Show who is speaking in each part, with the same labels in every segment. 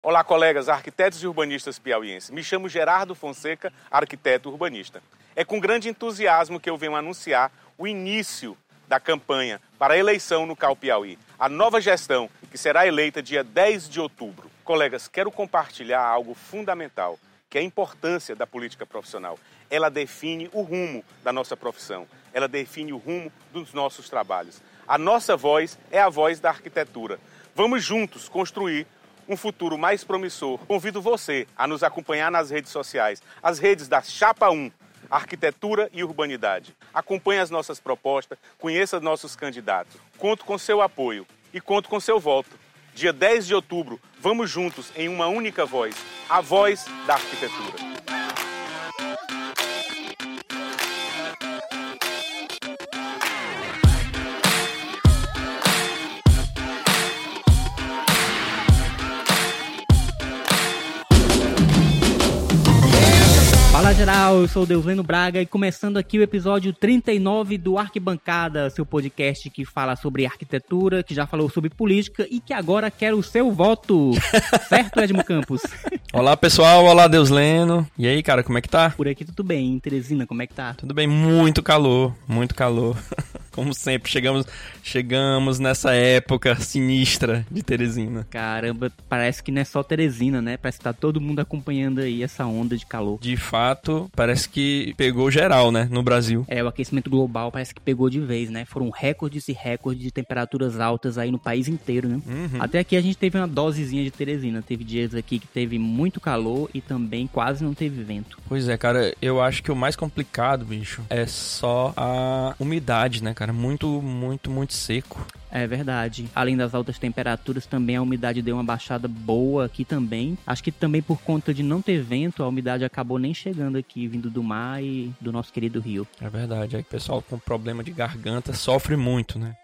Speaker 1: Olá, colegas arquitetos e urbanistas piauienses. Me chamo Gerardo Fonseca, arquiteto urbanista. É com grande entusiasmo que eu venho anunciar o início da campanha para a eleição no Cal Piauí. A nova gestão, que será eleita dia 10 de outubro. Colegas, quero compartilhar algo fundamental, que é a importância da política profissional. Ela define o rumo da nossa profissão, ela define o rumo dos nossos trabalhos. A nossa voz é a voz da arquitetura. Vamos juntos construir um futuro mais promissor. Convido você a nos acompanhar nas redes sociais, as redes da Chapa 1, Arquitetura e Urbanidade. Acompanhe as nossas propostas, conheça nossos candidatos. Conto com seu apoio e conto com seu voto. Dia 10 de outubro, vamos juntos em uma única voz, a voz da arquitetura.
Speaker 2: Geral, eu sou o Deusleno Braga e começando aqui o episódio 39 do Arquibancada, seu podcast que fala sobre arquitetura, que já falou sobre política e que agora quer o seu voto. certo, Edmo Campos?
Speaker 3: Olá pessoal, olá Deusleno. E aí, cara, como é que tá?
Speaker 2: Por aqui tudo bem, Teresina, como é que tá?
Speaker 3: Tudo bem, muito calor, muito calor. Como sempre, chegamos, chegamos nessa época sinistra de Teresina.
Speaker 2: Caramba, parece que não é só Teresina, né? Parece que tá todo mundo acompanhando aí essa onda de calor.
Speaker 3: De fato, parece que pegou geral, né, no Brasil.
Speaker 2: É, o aquecimento global parece que pegou de vez, né? Foram recordes e recordes de temperaturas altas aí no país inteiro, né?
Speaker 3: Uhum.
Speaker 2: Até aqui a gente teve uma dosezinha de Teresina. Teve dias aqui que teve muito calor e também quase não teve vento.
Speaker 3: Pois é, cara, eu acho que o mais complicado, bicho, é só a umidade, né, cara? Muito, muito, muito seco.
Speaker 2: É verdade. Além das altas temperaturas, também a umidade deu uma baixada boa aqui também. Acho que também por conta de não ter vento, a umidade acabou nem chegando aqui, vindo do mar e do nosso querido rio.
Speaker 3: É verdade, aí o pessoal com problema de garganta sofre muito, né?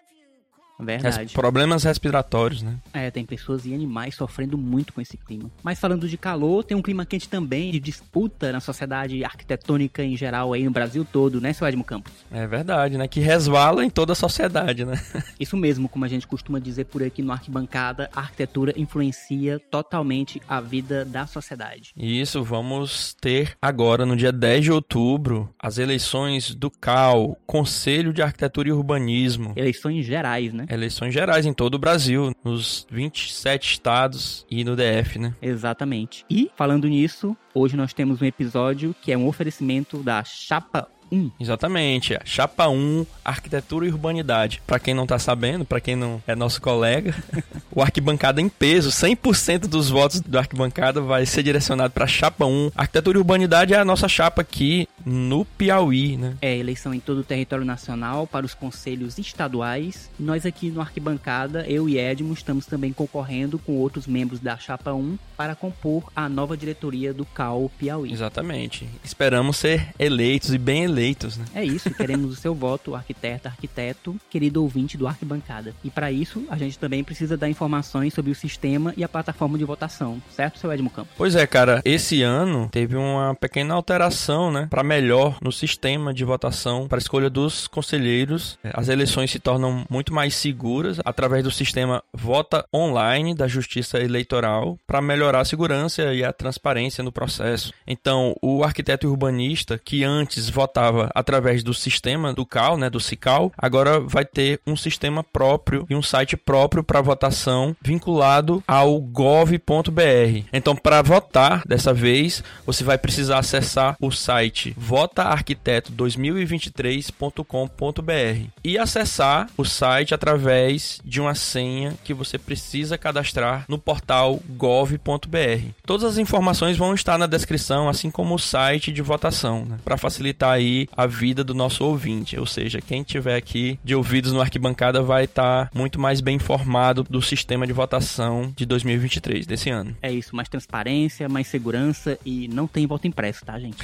Speaker 2: Verdade.
Speaker 3: Res- problemas respiratórios, né?
Speaker 2: É, tem pessoas e animais sofrendo muito com esse clima. Mas falando de calor, tem um clima quente também, de disputa na sociedade arquitetônica em geral aí no Brasil todo, né, seu Edmo Campos?
Speaker 3: É verdade, né? Que resvala em toda a sociedade, né?
Speaker 2: Isso mesmo, como a gente costuma dizer por aqui no Arquibancada, a arquitetura influencia totalmente a vida da sociedade.
Speaker 3: E isso vamos ter agora, no dia 10 de outubro, as eleições do CAL, Conselho de Arquitetura e Urbanismo.
Speaker 2: Eleições gerais, né?
Speaker 3: Eleições gerais em todo o Brasil, nos 27 estados e no DF, né?
Speaker 2: Exatamente. E, falando nisso, hoje nós temos um episódio que é um oferecimento da Chapa 1.
Speaker 3: Exatamente, a Chapa 1, Arquitetura e Urbanidade. Pra quem não tá sabendo, pra quem não é nosso colega, o Arquibancada em peso, 100% dos votos do Arquibancada vai ser direcionado pra Chapa 1. Arquitetura e Urbanidade é a nossa chapa aqui no Piauí, né?
Speaker 2: É eleição em todo o território nacional para os conselhos estaduais. Nós aqui no Arquibancada, eu e Edmo, estamos também concorrendo com outros membros da Chapa 1 para compor a nova diretoria do CAU Piauí.
Speaker 3: Exatamente. Esperamos ser eleitos e bem eleitos, né?
Speaker 2: É isso, queremos o seu voto, arquiteto, arquiteto, querido ouvinte do Arquibancada. E para isso, a gente também precisa dar informações sobre o sistema e a plataforma de votação, certo, seu Edmo Campos?
Speaker 3: Pois é, cara, esse ano teve uma pequena alteração, né, para melhor no sistema de votação para a escolha dos conselheiros. As eleições se tornam muito mais seguras através do sistema Vota Online da Justiça Eleitoral para melhorar a segurança e a transparência no processo. Então, o arquiteto urbanista que antes votava através do sistema do CAL, né, do CICAL, agora vai ter um sistema próprio e um site próprio para votação vinculado ao gov.br. Então, para votar dessa vez, você vai precisar acessar o site votaarquiteto2023.com.br e acessar o site através de uma senha que você precisa cadastrar no portal gov.br. Todas as informações vão estar na descrição, assim como o site de votação, né? para facilitar aí a vida do nosso ouvinte. Ou seja, quem tiver aqui de ouvidos no arquibancada vai estar muito mais bem informado do sistema de votação de 2023 desse ano.
Speaker 2: É isso, mais transparência, mais segurança e não tem voto impresso, tá, gente?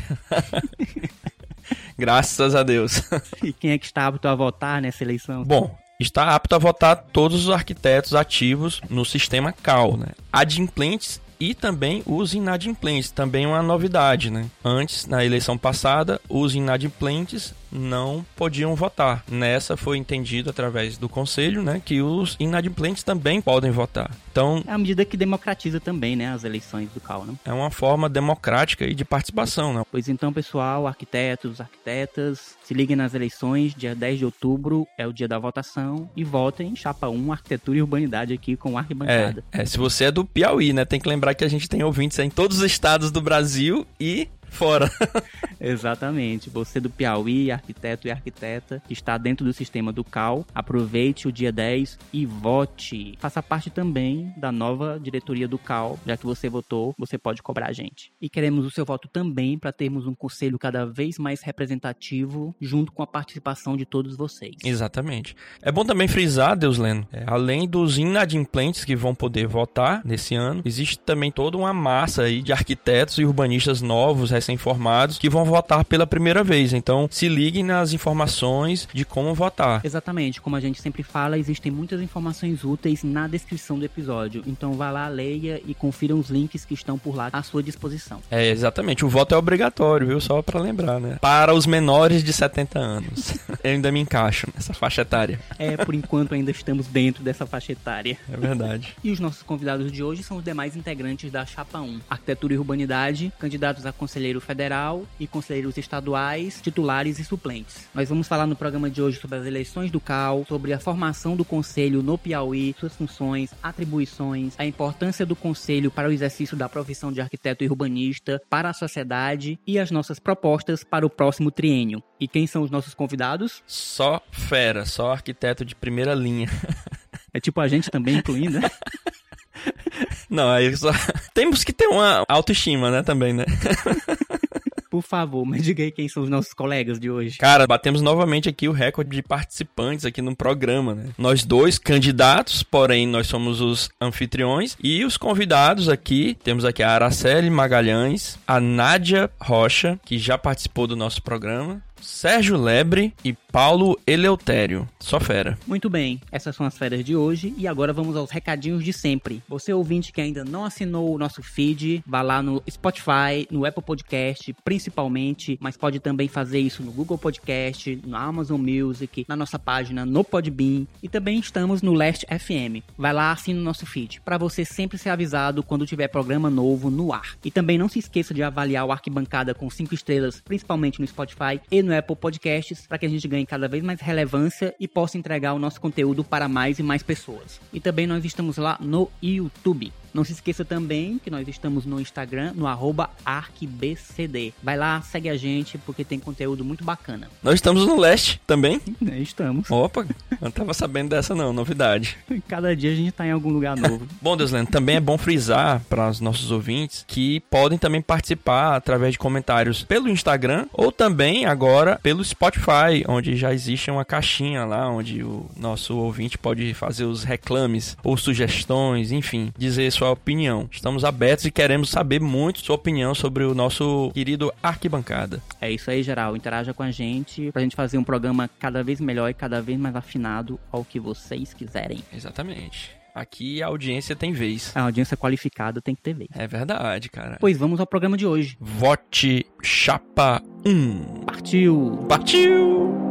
Speaker 3: Graças a Deus.
Speaker 2: E quem é que está apto a votar nessa eleição?
Speaker 3: Bom, está apto a votar todos os arquitetos ativos no sistema CAL, né? Adimplentes e também os inadimplentes, também uma novidade, né? Antes, na eleição passada, os inadimplentes não podiam votar. Nessa foi entendido através do conselho, né, que os inadimplentes também podem votar. Então,
Speaker 2: é uma medida que democratiza também, né, as eleições do CAL, né?
Speaker 3: É uma forma democrática e de participação, né?
Speaker 2: Pois então, pessoal, arquitetos, arquitetas, se liguem nas eleições, dia 10 de outubro é o dia da votação e votem chapa 1, arquitetura e urbanidade aqui com arquibancada.
Speaker 3: É, é, se você é do Piauí, né, tem que lembrar que a gente tem ouvintes em todos os estados do Brasil e fora.
Speaker 2: Exatamente. Você do Piauí, arquiteto e arquiteta, que está dentro do sistema do CAL, aproveite o dia 10 e vote. Faça parte também da nova diretoria do CAL, já que você votou, você pode cobrar a gente. E queremos o seu voto também para termos um conselho cada vez mais representativo, junto com a participação de todos vocês.
Speaker 3: Exatamente. É bom também frisar, Deus Leno, é, além dos inadimplentes que vão poder votar nesse ano, existe também toda uma massa aí de arquitetos e urbanistas novos, recém-formados que vão votar pela primeira vez. Então, se liguem nas informações de como votar.
Speaker 2: Exatamente, como a gente sempre fala, existem muitas informações úteis na descrição do episódio. Então, vá lá, leia e confira os links que estão por lá à sua disposição.
Speaker 3: É, exatamente. O voto é obrigatório, viu? Só para lembrar, né? Para os menores de 70 anos. Eu ainda me encaixo nessa faixa etária.
Speaker 2: É, por enquanto ainda estamos dentro dessa faixa etária.
Speaker 3: É verdade.
Speaker 2: E os nossos convidados de hoje são os demais integrantes da Chapa 1, Arquitetura e Urbanidade, candidatos a conselheiro conselheiro federal e conselheiros estaduais, titulares e suplentes. Nós vamos falar no programa de hoje sobre as eleições do CAL, sobre a formação do conselho no Piauí, suas funções, atribuições, a importância do conselho para o exercício da profissão de arquiteto e urbanista para a sociedade e as nossas propostas para o próximo triênio. E quem são os nossos convidados?
Speaker 3: Só fera, só arquiteto de primeira linha.
Speaker 2: É tipo a gente também incluindo, né?
Speaker 3: Não, aí só... temos que ter uma autoestima, né, também, né?
Speaker 2: Por favor, me diga aí quem são os nossos colegas de hoje.
Speaker 3: Cara, batemos novamente aqui o recorde de participantes aqui no programa, né? Nós dois candidatos, porém nós somos os anfitriões e os convidados aqui, temos aqui a Araceli Magalhães, a Nádia Rocha, que já participou do nosso programa, Sérgio Lebre e Paulo Eleutério. Só fera.
Speaker 2: Muito bem, essas são as feras de hoje e agora vamos aos recadinhos de sempre. Você ouvinte que ainda não assinou o nosso feed, vá lá no Spotify, no Apple Podcast, principalmente, mas pode também fazer isso no Google Podcast, no Amazon Music, na nossa página no Podbean e também estamos no Last FM. Vai lá, assina o nosso feed para você sempre ser avisado quando tiver programa novo no ar. E também não se esqueça de avaliar o Arquibancada com 5 estrelas, principalmente no Spotify e no Apple Podcasts, para que a gente ganhe cada vez mais relevância e possa entregar o nosso conteúdo para mais e mais pessoas. E também nós estamos lá no YouTube. Não se esqueça também que nós estamos no Instagram, no arquibcd. Vai lá, segue a gente, porque tem conteúdo muito bacana.
Speaker 3: Nós estamos no leste também?
Speaker 2: Estamos.
Speaker 3: Opa, não tava sabendo dessa não, novidade.
Speaker 2: Cada dia a gente tá em algum lugar novo.
Speaker 3: bom, Deusland, também é bom frisar para os nossos ouvintes que podem também participar através de comentários pelo Instagram ou também agora pelo Spotify, onde já existe uma caixinha lá onde o nosso ouvinte pode fazer os reclames ou sugestões, enfim, dizer sua opinião. Estamos abertos e queremos saber muito sua opinião sobre o nosso querido Arquibancada.
Speaker 2: É isso aí, geral. Interaja com a gente pra gente fazer um programa cada vez melhor e cada vez mais afinado ao que vocês quiserem.
Speaker 3: Exatamente. Aqui a audiência tem vez.
Speaker 2: A audiência qualificada tem que ter vez.
Speaker 3: É verdade, cara.
Speaker 2: Pois vamos ao programa de hoje.
Speaker 3: Vote Chapa 1.
Speaker 2: Partiu!
Speaker 3: Partiu!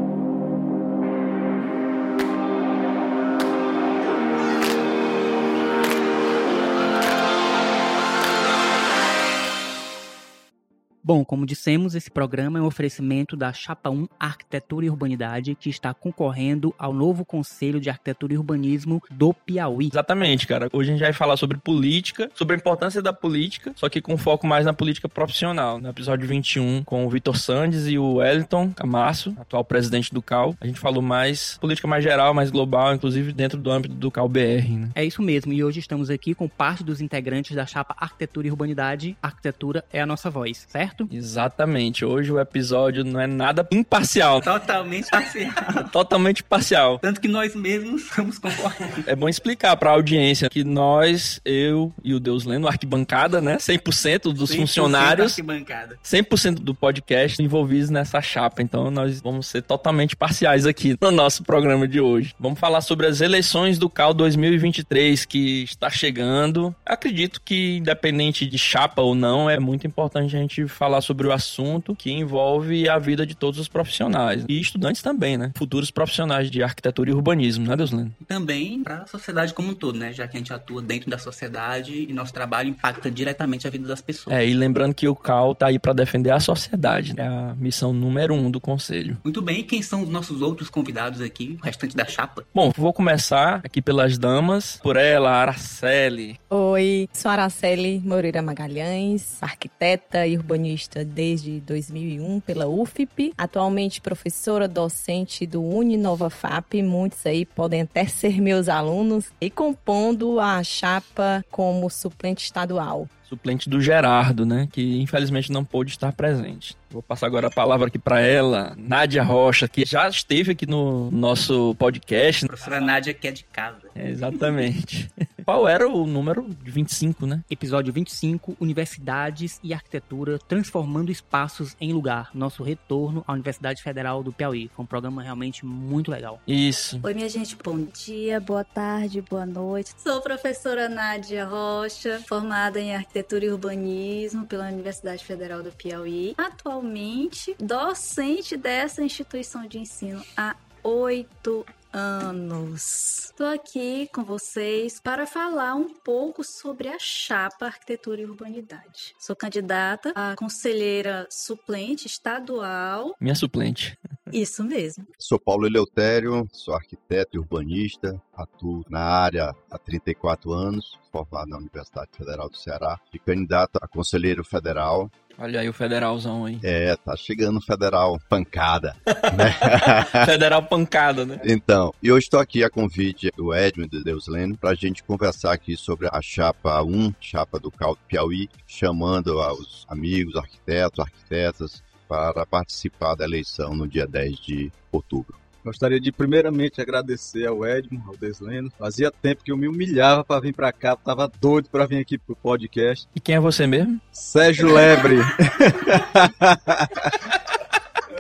Speaker 2: Bom, como dissemos, esse programa é um oferecimento da Chapa 1 Arquitetura e Urbanidade, que está concorrendo ao novo Conselho de Arquitetura e Urbanismo do Piauí.
Speaker 3: Exatamente, cara. Hoje a gente vai falar sobre política, sobre a importância da política, só que com foco mais na política profissional. No episódio 21, com o Vitor Sandes e o Wellington Camasso, atual presidente do CAL, a gente falou mais política mais geral, mais global, inclusive dentro do âmbito do CAL BR, né?
Speaker 2: É isso mesmo, e hoje estamos aqui com parte dos integrantes da Chapa Arquitetura e Urbanidade. Arquitetura é a nossa voz, certo? Certo?
Speaker 3: Exatamente. Hoje o episódio não é nada imparcial.
Speaker 2: Totalmente parcial.
Speaker 3: Totalmente parcial.
Speaker 2: Tanto que nós mesmos somos concorrentes.
Speaker 3: É bom explicar para a audiência que nós, eu e o Deus Lendo, arquibancada, né? 100% dos 100% funcionários.
Speaker 2: Arquibancada.
Speaker 3: 100% do podcast envolvidos nessa chapa. Então nós vamos ser totalmente parciais aqui no nosso programa de hoje. Vamos falar sobre as eleições do CAL 2023 que está chegando. Acredito que independente de chapa ou não, é muito importante a gente falar sobre o assunto que envolve a vida de todos os profissionais e estudantes também, né? Futuros profissionais de arquitetura e urbanismo, né, Deuslene?
Speaker 2: Também para a sociedade como um todo, né? Já que a gente atua dentro da sociedade e nosso trabalho impacta diretamente a vida das pessoas.
Speaker 3: É, e lembrando que o CAL tá aí para defender a sociedade, é a missão número um do conselho.
Speaker 2: Muito bem, quem são os nossos outros convidados aqui, o restante da chapa?
Speaker 3: Bom, vou começar aqui pelas damas, por ela, Araceli.
Speaker 4: Oi, sou Araceli Moreira Magalhães, arquiteta e urbanista desde 2001 pela UFIP, atualmente professora docente do Uninova FAP, muitos aí podem até ser meus alunos, e compondo a chapa como suplente estadual
Speaker 3: suplente do Gerardo, né? Que infelizmente não pôde estar presente. Vou passar agora a palavra aqui para ela, Nádia Rocha, que já esteve aqui no nosso podcast.
Speaker 2: professora Nádia, que é de casa.
Speaker 3: É, exatamente. Qual era o número de 25, né?
Speaker 2: Episódio 25, Universidades e Arquitetura Transformando Espaços em Lugar. Nosso retorno à Universidade Federal do Piauí. Foi um programa realmente muito legal.
Speaker 3: Isso.
Speaker 5: Oi, minha gente, bom dia, boa tarde, boa noite. Sou professora Nádia Rocha, formada em Arquitetura e Urbanismo pela Universidade Federal do Piauí. Atualmente docente dessa instituição de ensino há oito anos. Estou aqui com vocês para falar um pouco sobre a chapa Arquitetura e Urbanidade. Sou candidata a conselheira suplente estadual.
Speaker 3: Minha suplente.
Speaker 5: Isso mesmo.
Speaker 6: Sou Paulo Eleutério, sou arquiteto e urbanista, atuo na área há 34 anos, formado na Universidade Federal do Ceará, e candidato a conselheiro federal
Speaker 3: Olha aí o federalzão aí.
Speaker 6: É, tá chegando federal pancada, né?
Speaker 3: federal pancada, né?
Speaker 6: Então, e eu estou aqui a convite do Edwin e do Deuslene para a gente conversar aqui sobre a chapa 1, chapa do Caldo Piauí, chamando aos amigos, arquitetos, arquitetas para participar da eleição no dia 10 de outubro.
Speaker 7: Gostaria de primeiramente agradecer ao Edmo, ao Desleno. Fazia tempo que eu me humilhava para vir para cá, tava doido para vir aqui pro podcast.
Speaker 3: E quem é você mesmo?
Speaker 7: Sérgio Lebre.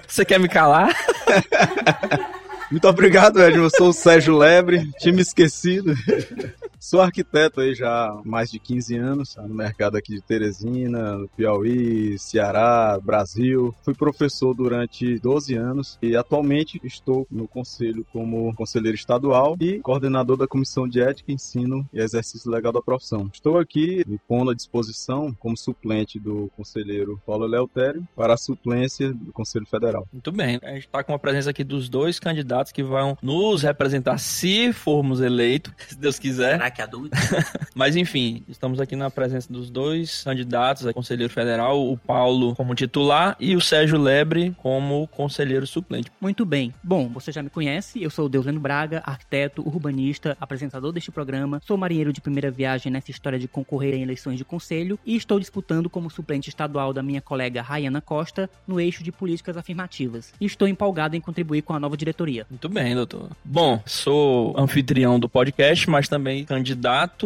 Speaker 3: você quer me calar?
Speaker 7: Muito obrigado, Edmo. Eu sou o Sérgio Lebre, tinha me esquecido. Sou arquiteto aí já há mais de 15 anos, no mercado aqui de Teresina, Piauí, Ceará, Brasil. Fui professor durante 12 anos e atualmente estou no conselho como conselheiro estadual e coordenador da Comissão de Ética, Ensino e Exercício Legal da Profissão. Estou aqui me pondo à disposição como suplente do conselheiro Paulo Eleutério para a suplência do Conselho Federal.
Speaker 3: Muito bem, a gente está com a presença aqui dos dois candidatos que vão nos representar se formos eleitos, se Deus quiser.
Speaker 2: Será que é a dúvida?
Speaker 3: Mas enfim, estamos aqui na presença dos dois candidatos a conselheiro federal, o Paulo como titular e o Sérgio Lebre como conselheiro suplente.
Speaker 2: Muito bem. Bom, você já me conhece, eu sou o Deusleno Braga, arquiteto, urbanista, apresentador deste programa, sou marinheiro de primeira viagem nessa história de concorrer em eleições de conselho e estou disputando como suplente estadual da minha colega Rayana Costa no eixo de políticas afirmativas. E estou empolgado em contribuir com a nova diretoria.
Speaker 3: Muito bem, doutor. Bom, sou anfitrião do podcast, mas também candidato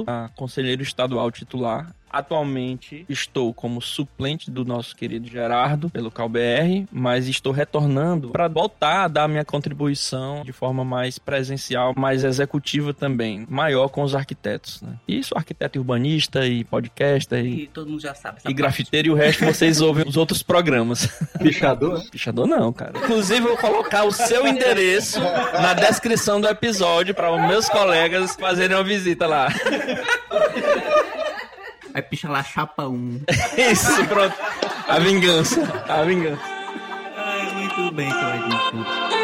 Speaker 3: a conselheiro estadual titular Atualmente estou como suplente do nosso querido Gerardo pelo CalBR, mas estou retornando para voltar a dar minha contribuição de forma mais presencial, mais executiva também, maior com os arquitetos. Né? Isso, arquiteto urbanista e podcaster.
Speaker 2: E, e todo mundo já sabe.
Speaker 3: E grafiteiro e o resto vocês ouvem os outros programas.
Speaker 7: Pichador?
Speaker 3: Pichador não, cara. Inclusive, eu vou colocar o seu endereço na descrição do episódio para os meus colegas fazerem uma visita lá.
Speaker 2: Aí picha lá chapa 1.
Speaker 3: Isso, pronto. A vingança. A vingança.
Speaker 2: Ai, muito bem, coleguinha.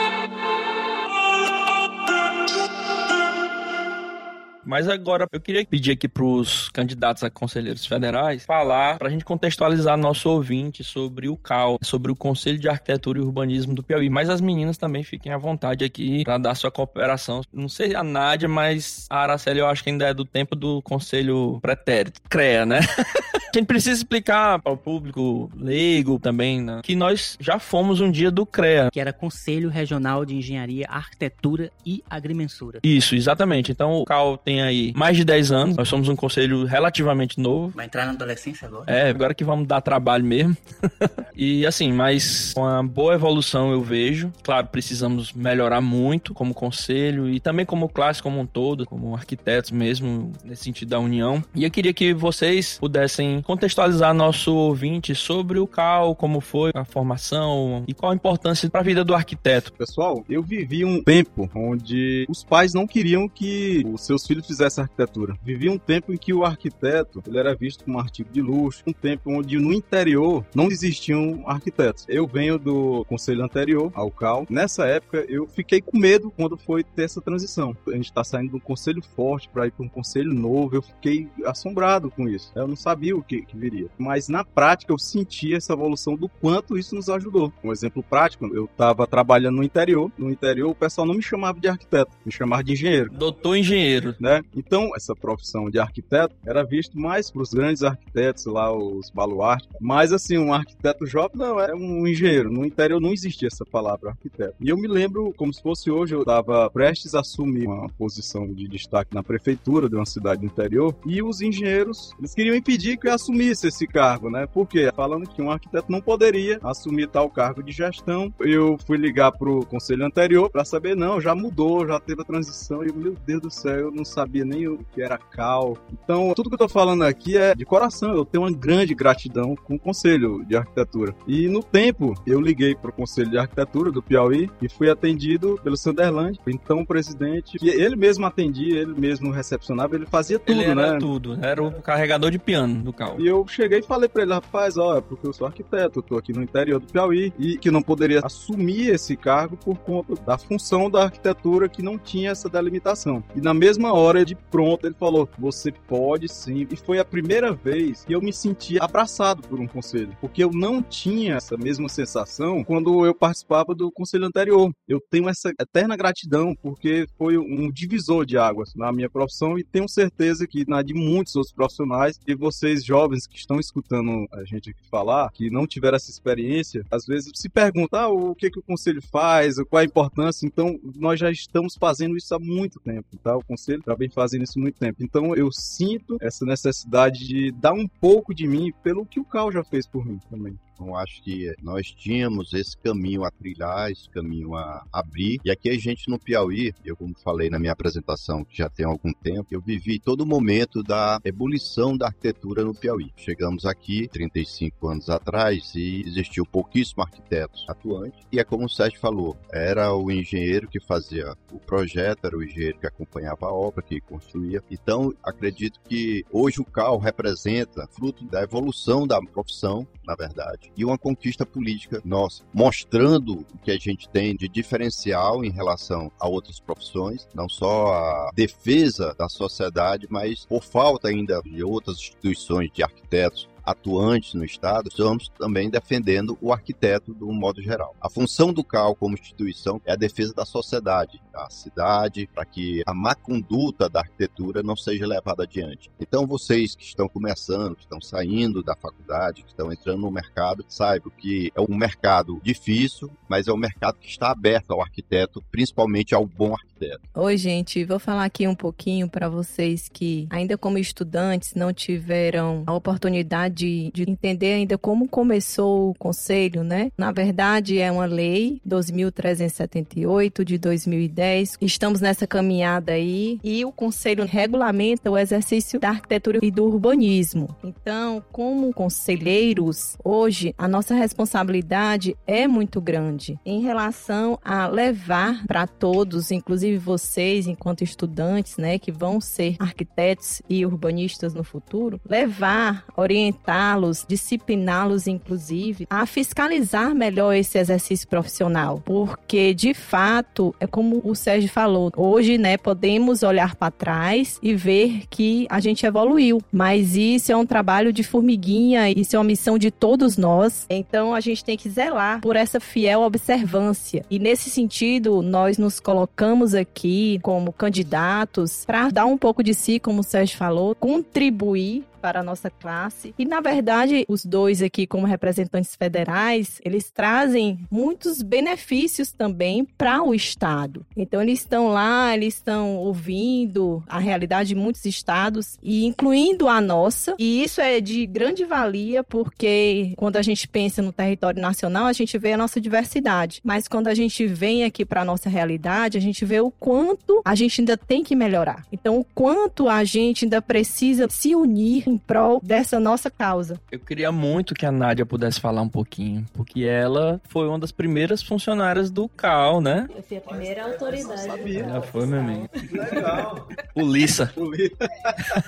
Speaker 3: Mas agora eu queria pedir aqui para os candidatos a conselheiros federais falar para a gente contextualizar nosso ouvinte sobre o CAL, sobre o Conselho de Arquitetura e Urbanismo do Piauí. Mas as meninas também fiquem à vontade aqui para dar sua cooperação. Não sei a Nádia, mas a Araceli eu acho que ainda é do tempo do Conselho Pretérito, CREA, né? A gente precisa explicar para o público leigo também, né, que nós já fomos um dia do CREA.
Speaker 2: Que era Conselho Regional de Engenharia, Arquitetura e Agrimensura.
Speaker 3: Isso, exatamente. Então o CAL tem tem aí mais de 10 anos. Nós somos um conselho relativamente novo.
Speaker 2: Vai entrar na adolescência agora?
Speaker 3: É, agora que vamos dar trabalho mesmo. e assim, mas com a boa evolução eu vejo. Claro, precisamos melhorar muito como conselho e também como classe como um todo, como arquitetos mesmo, nesse sentido da união. E eu queria que vocês pudessem contextualizar nosso ouvinte sobre o CAL, como foi a formação e qual a importância para a vida do arquiteto.
Speaker 7: Pessoal, eu vivi um tempo onde os pais não queriam que os seus filhos fizessem arquitetura. Vivi um tempo em que o arquiteto ele era visto como um artigo de luxo, um tempo onde no interior não existiam arquitetos. Eu venho do conselho anterior ao CAL. Nessa época eu fiquei com medo quando foi ter essa transição. A gente está saindo de um conselho forte para ir para um conselho novo. Eu fiquei assombrado com isso. Eu não sabia o que, que viria. Mas na prática eu senti essa evolução do quanto isso nos ajudou. Um exemplo prático, eu estava trabalhando no interior. No interior o pessoal não me chamava de arquiteto, me chamava de engenheiro.
Speaker 3: Doutor engenheiro.
Speaker 7: Né? Então essa profissão de arquiteto era visto mais para os grandes arquitetos lá, os baluartes. Mas assim, um arquiteto jovem não, era um engenheiro. No interior não existia essa palavra arquiteto. E eu me lembro como se fosse hoje, eu estava prestes a assumir uma posição de destaque na prefeitura de uma cidade do interior e os engenheiros, eles queriam impedir que eu assumisse esse cargo, né? Porque falando que um arquiteto não poderia assumir tal cargo de gestão, eu fui ligar pro conselho anterior para saber, não, já mudou, já teve a transição e meu Deus do céu, eu não nem o que era cal. Então, tudo que eu tô falando aqui é de coração, eu tenho uma grande gratidão com o conselho de arquitetura. E no tempo, eu liguei pro conselho de arquitetura do Piauí e fui atendido pelo Sunderland, então o presidente, que ele mesmo atendia, ele mesmo recepcionava, ele fazia tudo,
Speaker 3: ele era
Speaker 7: né?
Speaker 3: tudo, era o carregador de piano do carro.
Speaker 7: E eu cheguei e falei pra ele, rapaz, ó, é porque eu sou arquiteto, eu tô aqui no interior do Piauí e que não poderia assumir esse cargo por conta da função da arquitetura que não tinha essa delimitação. E na mesma hora, de pronto, ele falou, você pode sim. E foi a primeira vez que eu me senti abraçado por um conselho, porque eu não tinha essa mesma sensação quando eu participava do conselho anterior. Eu tenho essa eterna gratidão porque foi um divisor de águas na minha profissão e tenho certeza que na de muitos outros profissionais e vocês jovens que estão escutando a gente falar, que não tiveram essa experiência, às vezes se perguntam ah, o que, que o conselho faz, qual a importância. Então, nós já estamos fazendo isso há muito tempo, tá? O conselho vem fazendo isso muito tempo. Então, eu sinto essa necessidade de dar um pouco de mim pelo que o Cal já fez por mim também.
Speaker 6: Então, acho que nós tínhamos esse caminho a trilhar, esse caminho a abrir. E aqui a gente no Piauí, eu como falei na minha apresentação, que já tem algum tempo, eu vivi todo o momento da ebulição da arquitetura no Piauí. Chegamos aqui 35 anos atrás e existiu pouquíssimo arquitetos atuantes. E é como o Sérgio falou, era o engenheiro que fazia o projeto, era o engenheiro que acompanhava a obra, que construía. Então, acredito que hoje o CAL representa fruto da evolução da profissão, na verdade e uma conquista política nossa, mostrando o que a gente tem de diferencial em relação a outras profissões, não só a defesa da sociedade, mas por falta ainda de outras instituições de arquitetos atuantes no Estado, estamos também defendendo o arquiteto do modo geral. A função do CAL como instituição é a defesa da sociedade, da cidade, para que a má conduta da arquitetura não seja levada adiante. Então, vocês que estão começando, que estão saindo da faculdade, que estão entrando no mercado, saibam que é um mercado difícil, mas é um mercado que está aberto ao arquiteto, principalmente ao bom arquiteto.
Speaker 4: Oi, gente, vou falar aqui um pouquinho para vocês que, ainda como estudantes, não tiveram a oportunidade de, de, entender ainda como começou o conselho, né? Na verdade, é uma lei 2378 de 2010. Estamos nessa caminhada aí e o conselho regulamenta o exercício da arquitetura e do urbanismo. Então, como conselheiros, hoje a nossa responsabilidade é muito grande em relação a levar para todos, inclusive vocês, enquanto estudantes, né, que vão ser arquitetos e urbanistas no futuro, levar, orientá-los, discipliná-los, inclusive, a fiscalizar melhor esse exercício profissional. Porque, de fato, é como o Sérgio falou, hoje, né, podemos olhar para trás e ver que a gente evoluiu. Mas isso é um trabalho de formiguinha, isso é uma missão de todos nós. Então, a gente tem que zelar por essa fiel observância. E, nesse sentido, nós nos colocamos aqui como candidatos para dar um pouco de si, como o Sérgio falou, contribuir para a nossa classe. E, na verdade, os dois aqui, como representantes federais, eles trazem muitos benefícios também para o Estado. Então, eles estão lá, eles estão ouvindo a realidade de muitos estados, e incluindo a nossa. E isso é de grande valia, porque quando a gente pensa no território nacional, a gente vê a nossa diversidade. Mas quando a gente vem aqui para a nossa realidade, a gente vê o quanto a gente ainda tem que melhorar. Então, o quanto a gente ainda precisa se unir em prol dessa nossa causa.
Speaker 3: Eu queria muito que a Nádia pudesse falar um pouquinho, porque ela foi uma das primeiras funcionárias do CAL, né?
Speaker 5: Eu fui a primeira autoridade.
Speaker 3: Já foi, meu amigo.
Speaker 7: Legal.
Speaker 3: Polícia.
Speaker 7: Polícia.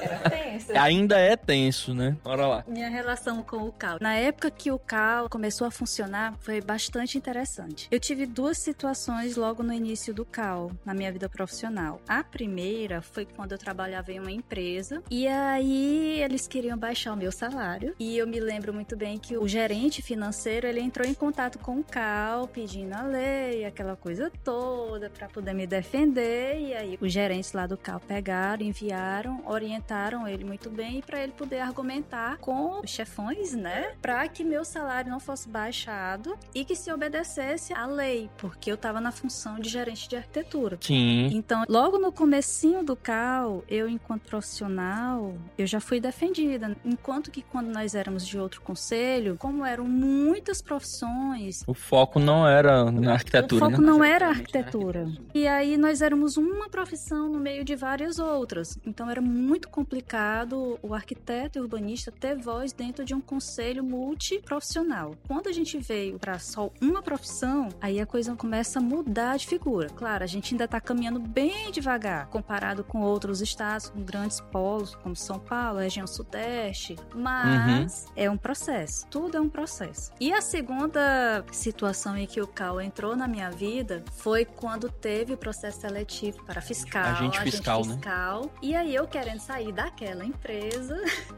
Speaker 5: Era tenso.
Speaker 3: Ainda é tenso, né? Bora lá.
Speaker 5: Minha relação com o CAL. Na época que o CAL começou a funcionar, foi bastante interessante. Eu tive duas situações logo no início do CAL, na minha vida profissional. A primeira foi quando eu trabalhava em uma empresa, e aí eles queriam baixar o meu salário. E eu me lembro muito bem que o gerente financeiro, ele entrou em contato com o CAL, pedindo a lei, aquela coisa toda, para poder me defender. E aí os gerentes lá do CAL pegaram, enviaram, orientaram ele muito bem para ele poder argumentar com os chefões, né, para que meu salário não fosse baixado e que se obedecesse à lei, porque eu estava na função de gerente de arquitetura.
Speaker 3: Sim.
Speaker 5: Então, logo no comecinho do CAL, eu enquanto profissional, eu já fui defendida, enquanto que quando nós éramos de outro conselho, como eram muitas profissões,
Speaker 3: O foco não era na arquitetura,
Speaker 5: o foco
Speaker 3: né?
Speaker 5: não era arquitetura. E aí nós éramos uma profissão no meio de várias outras. Então era muito complicado o arquiteto e o urbanista ter voz dentro de um conselho multiprofissional. Quando a gente veio para só uma profissão, aí a coisa começa a mudar de figura. Claro, a gente ainda tá caminhando bem devagar comparado com outros estados, com grandes polos como São Paulo, região sudeste, mas é um processo. Tudo é um processo. E a segunda situação em que o CAL entrou na minha vida foi quando teve o processo seletivo para fiscal,
Speaker 3: Agente fiscal, né?
Speaker 5: fiscal. E aí eu querendo sair daquela empresa,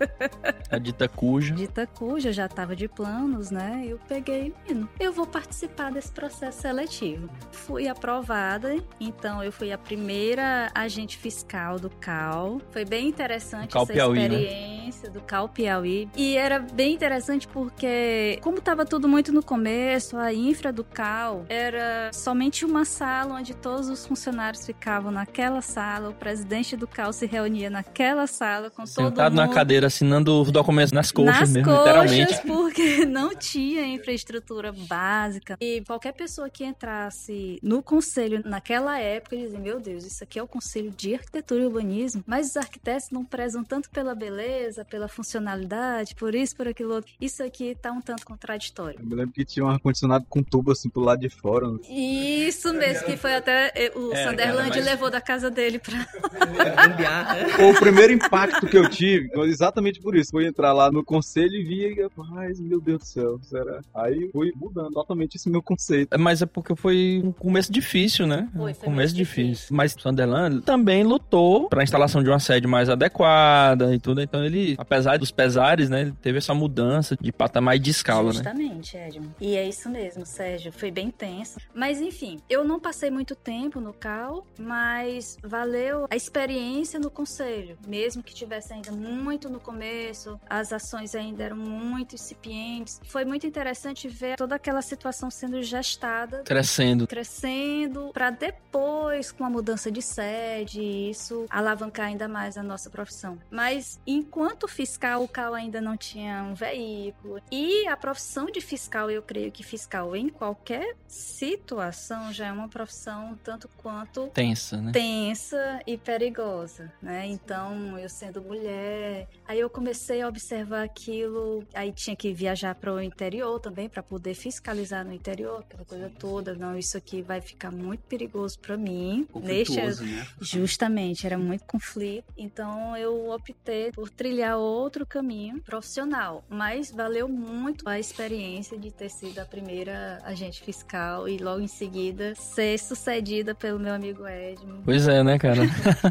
Speaker 3: A dita cuja.
Speaker 5: dita cuja já estava de planos, né? Eu peguei, menino, eu vou participar desse processo seletivo. Fui aprovada, então eu fui a primeira agente fiscal do CAL. Foi bem interessante
Speaker 3: CAL
Speaker 5: essa
Speaker 3: Piauí, né?
Speaker 5: Experiência do CAL Piauí. E era bem interessante porque, como estava tudo muito no começo, a infra do CAL era somente uma sala onde todos os funcionários ficavam naquela sala, o presidente do CAL se reunia naquela sala com todo
Speaker 3: Sentado
Speaker 5: mundo
Speaker 3: na cadeira, assinando os documentos nas coxas
Speaker 5: nas
Speaker 3: mesmo,
Speaker 5: coxas,
Speaker 3: literalmente.
Speaker 5: porque não tinha infraestrutura básica. E qualquer pessoa que entrasse no conselho naquela época, dizia: Meu Deus, isso aqui é o conselho de arquitetura e urbanismo. Mas os arquitetos não prezam tanto pela beleza, pela funcionalidade, por isso, por aquilo outro. Isso aqui tá um tanto contraditório.
Speaker 7: Eu me lembro que tinha um ar-condicionado com tubo assim pro lado de fora. né?
Speaker 5: Isso mesmo, que foi até eh, o
Speaker 3: É,
Speaker 5: Sunderland
Speaker 3: cara, mas-
Speaker 5: levou da casa dele pra.
Speaker 7: Foi o primeiro impacto que eu tive, foi exatamente por isso. Foi entrar lá no conselho e via, e, rapaz, meu Deus do céu, será? Aí fui mudando totalmente esse meu conceito.
Speaker 3: Mas é porque foi um começo difícil, né?
Speaker 5: Foi,
Speaker 3: um
Speaker 5: foi
Speaker 3: começo
Speaker 5: muito
Speaker 3: difícil.
Speaker 5: difícil.
Speaker 3: Mas Sunderland também lutou para a instalação de uma sede mais adequada e tudo. Então ele, apesar dos pesares, né, ele teve essa mudança de patamar e de escala, né?
Speaker 5: Justamente, Edmund. E é isso mesmo, Sérgio. Foi bem tenso. Mas enfim, eu não passei muito tempo no CAL, mas valeu a experiência no conselho. Mesmo que tivesse ainda muito no começo, as ações ainda eram muito incipientes. Foi muito interessante ver toda aquela situação sendo gestada
Speaker 3: Crescendo.
Speaker 5: crescendo para depois com a mudança de sede isso alavancar ainda mais a nossa profissão. Mas enquanto fiscal o CAL ainda não tinha um veículo e a profissão de fiscal eu creio que fiscal em qualquer situação já é uma profissão tanto quanto
Speaker 3: Tensa, né?
Speaker 5: tensa e perigosa, né? Então, eu sendo mulher, aí eu comecei a observar aquilo, aí tinha que viajar para o interior também para poder fiscalizar no interior, aquela coisa toda. Não, isso aqui vai ficar muito perigoso para mim. Neste
Speaker 2: né?
Speaker 5: Justamente, era muito conflito. Então eu optei por trilhar outro caminho profissional. Mas valeu muito a experiência de ter sido a primeira agente fiscal e logo em seguida ser sucedida pelo meu amigo Edmund.
Speaker 3: Pois é, né, cara?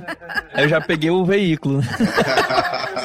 Speaker 3: eu já peguei o veículo.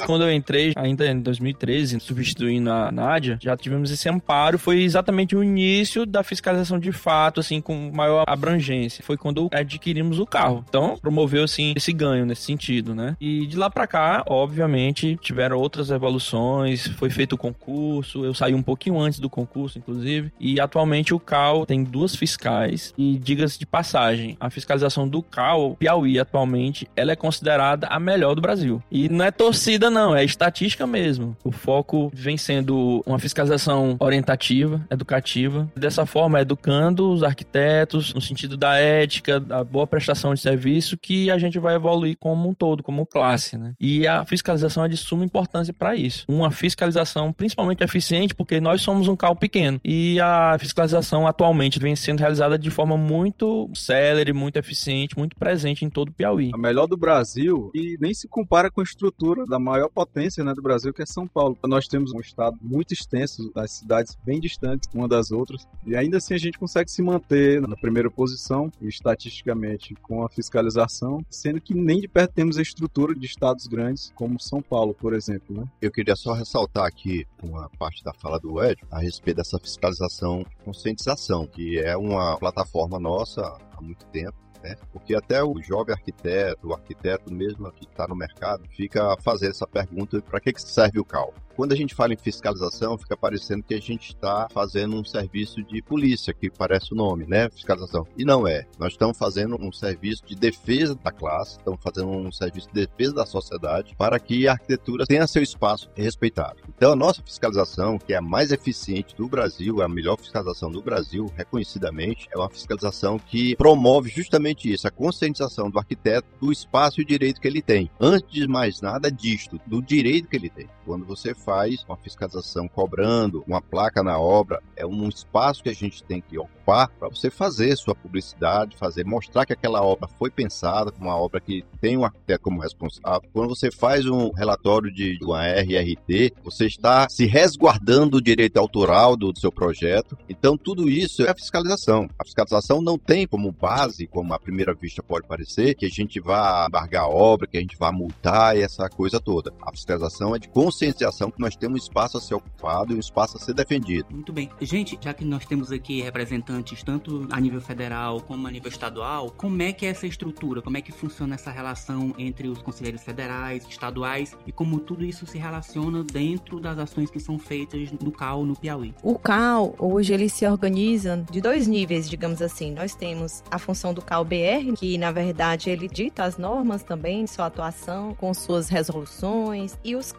Speaker 3: Quando eu entrei, ainda em 2013, substituindo a Nádia, já tivemos esse amparo. Foi exatamente o início da fiscalização de fato, assim, com maior abrangência. Foi quando adquirimos o carro. Então, promoveu, assim, esse ganho nesse sentido, né? E de lá pra cá, obviamente, tiveram outras evoluções, foi feito o concurso, eu saí um pouquinho antes do concurso, inclusive, e atualmente o CAL tem duas fiscais e diga-se de passagem, a fiscalização do CAL, Piauí atualmente, ela é considerada a melhor do Brasil. E não é torcida não, é estatística mesmo. O foco vem sendo uma fiscalização orientativa, educativa, dessa forma educando os arquitetos no sentido da ética, da boa prestação de serviço que a gente vai evoluir como um todo, como classe, né? E a fiscalização é de suma importância para isso. Uma fiscalização principalmente eficiente porque nós somos um CAL pequeno e a fiscalização atualmente vem sendo realizada de forma muito célere, muito eficiente, muito presente em todo o Piauí.
Speaker 7: A melhor do Brasil e nem se compara com a estrutura da maior potência né, do Brasil, que é São Paulo. Nós temos um estado muito extenso, as cidades bem distantes uma das outras, e ainda assim a gente consegue se manter na primeira posição, estatisticamente, com a fiscalização, sendo que nem de perto temos a estrutura de estados grandes, como São Paulo, por exemplo. Né?
Speaker 6: Eu queria só ressaltar aqui uma parte da fala do Ed a respeito dessa fiscalização conscientização, que é uma plataforma nossa há muito tempo né? Porque até o jovem arquiteto, o arquiteto mesmo que está no mercado, fica fazer essa pergunta: para que, que serve o CAL? Quando a gente fala em fiscalização, fica parecendo que a gente está fazendo um serviço de polícia, que parece o nome, né? Fiscalização. E não é. Nós estamos fazendo um serviço de defesa da classe, estamos fazendo um serviço de defesa da sociedade para que a arquitetura tenha seu espaço respeitado. Então, a nossa fiscalização, que é a mais eficiente do Brasil, é a melhor fiscalização do Brasil, reconhecidamente, é uma fiscalização que promove justamente isso, a conscientização do arquiteto do espaço e direito que ele tem. Antes de mais nada disto, do direito que ele tem. Quando você faz uma fiscalização cobrando uma placa na obra, é um espaço que a gente tem que ocupar para você fazer sua publicidade, fazer, mostrar que aquela obra foi pensada como uma obra que tem um arquiteto como responsável. Quando você faz um relatório de uma RRT, você está se resguardando o direito autoral do, do seu projeto. Então, tudo isso é a fiscalização. A fiscalização não tem como base, como à primeira vista pode parecer, que a gente vá embargar a obra, que a gente vá multar e essa coisa toda. A fiscalização é de conscientização que nós temos um espaço a ser ocupado e um espaço a ser defendido.
Speaker 2: Muito bem. Gente, já que nós temos aqui representantes tanto a nível federal como a nível estadual, como é que é essa estrutura? Como é que funciona essa relação entre os conselheiros federais, estaduais e como tudo isso se relaciona dentro das ações que são feitas no CAL no Piauí?
Speaker 4: O CAL, hoje, ele se organiza de dois níveis, digamos assim. Nós temos a função do CAL-BR, que, na verdade, ele dita as normas também, sua atuação, com suas resoluções, e os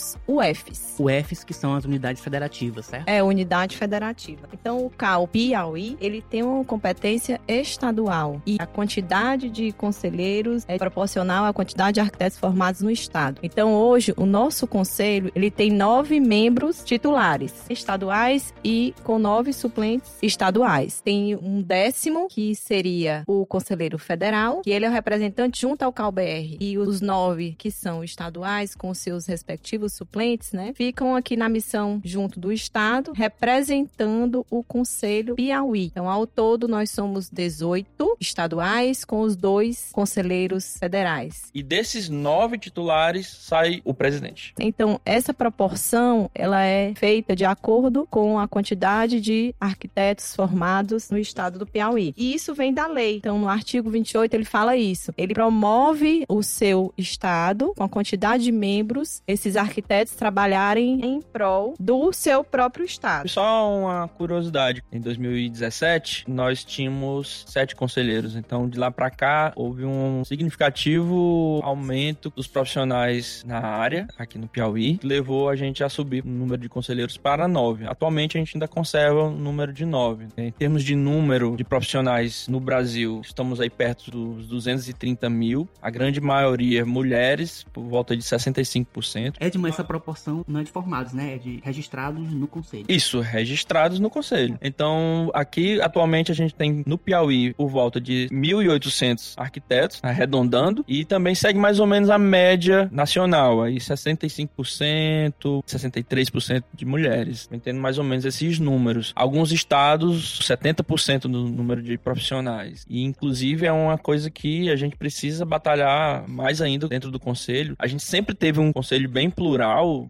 Speaker 4: CAUs UFs.
Speaker 2: UFs, que são as unidades federativas, certo?
Speaker 4: É, unidade federativa. Então, o CAL Piauí, ele tem uma competência estadual e a quantidade de conselheiros é proporcional à quantidade de arquitetos formados no estado. Então, hoje, o nosso conselho, ele tem nove membros titulares estaduais e com nove suplentes estaduais. Tem um décimo, que seria o conselheiro federal, que ele é o representante junto ao CalBR. E os nove que são estaduais, com seus respectivos suplentes, né, ficam aqui na missão junto do estado, representando o Conselho Piauí. Então, ao todo, nós somos 18 estaduais, com os dois conselheiros federais.
Speaker 3: E desses nove titulares sai o presidente.
Speaker 4: Então, essa proporção, ela é feita de acordo com a quantidade de arquitetos formados no estado do Piauí. E isso vem da lei. Então, no artigo 28, ele fala isso. Ele promove o seu estado com a quantidade de membros, esses arquitetos trabalharem em prol do seu próprio estado.
Speaker 3: Só uma curiosidade: em 2017, nós tínhamos sete conselheiros. Então, de lá para cá, houve um significativo aumento dos profissionais na área, aqui no Piauí, que levou a gente a subir o número de conselheiros para nove. Atualmente, a gente ainda conserva o número de nove. Em termos de número de profissionais no Brasil, estamos aí perto dos 230 mil. A grande maioria mulheres, por volta de 65%.
Speaker 2: É de essa proporção não é de formados, né? É de registrados no conselho.
Speaker 3: Isso, registrados no conselho. Então, aqui atualmente a gente tem no Piauí por volta de 1.800 arquitetos, arredondando, e também segue mais ou menos a média nacional, aí 65%, 63% de mulheres, entendo mais ou menos esses números. Alguns estados, 70% do número de profissionais. E inclusive é uma coisa que a gente precisa batalhar mais ainda dentro do conselho. A gente sempre teve um conselho bem plural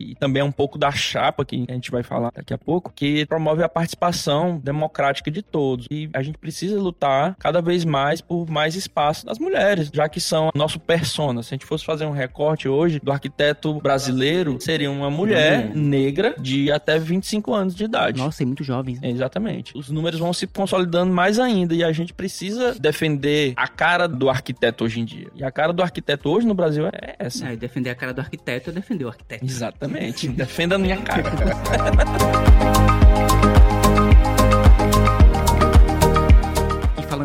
Speaker 3: e também é um pouco da chapa que a gente vai falar daqui a pouco, que promove a participação democrática de todos. E a gente precisa lutar cada vez mais por mais espaço das mulheres, já que são nosso persona. Se a gente fosse fazer um recorte hoje do arquiteto brasileiro, seria uma mulher negra de até 25 anos de idade.
Speaker 2: Nossa, e muito jovens. né?
Speaker 3: Exatamente. Os números vão se consolidando mais ainda e a gente precisa defender a cara do arquiteto hoje em dia. E a cara do arquiteto hoje no Brasil é essa.
Speaker 2: É, defender a cara do arquiteto é defender o arquiteto.
Speaker 3: Exatamente. Defenda a minha cara.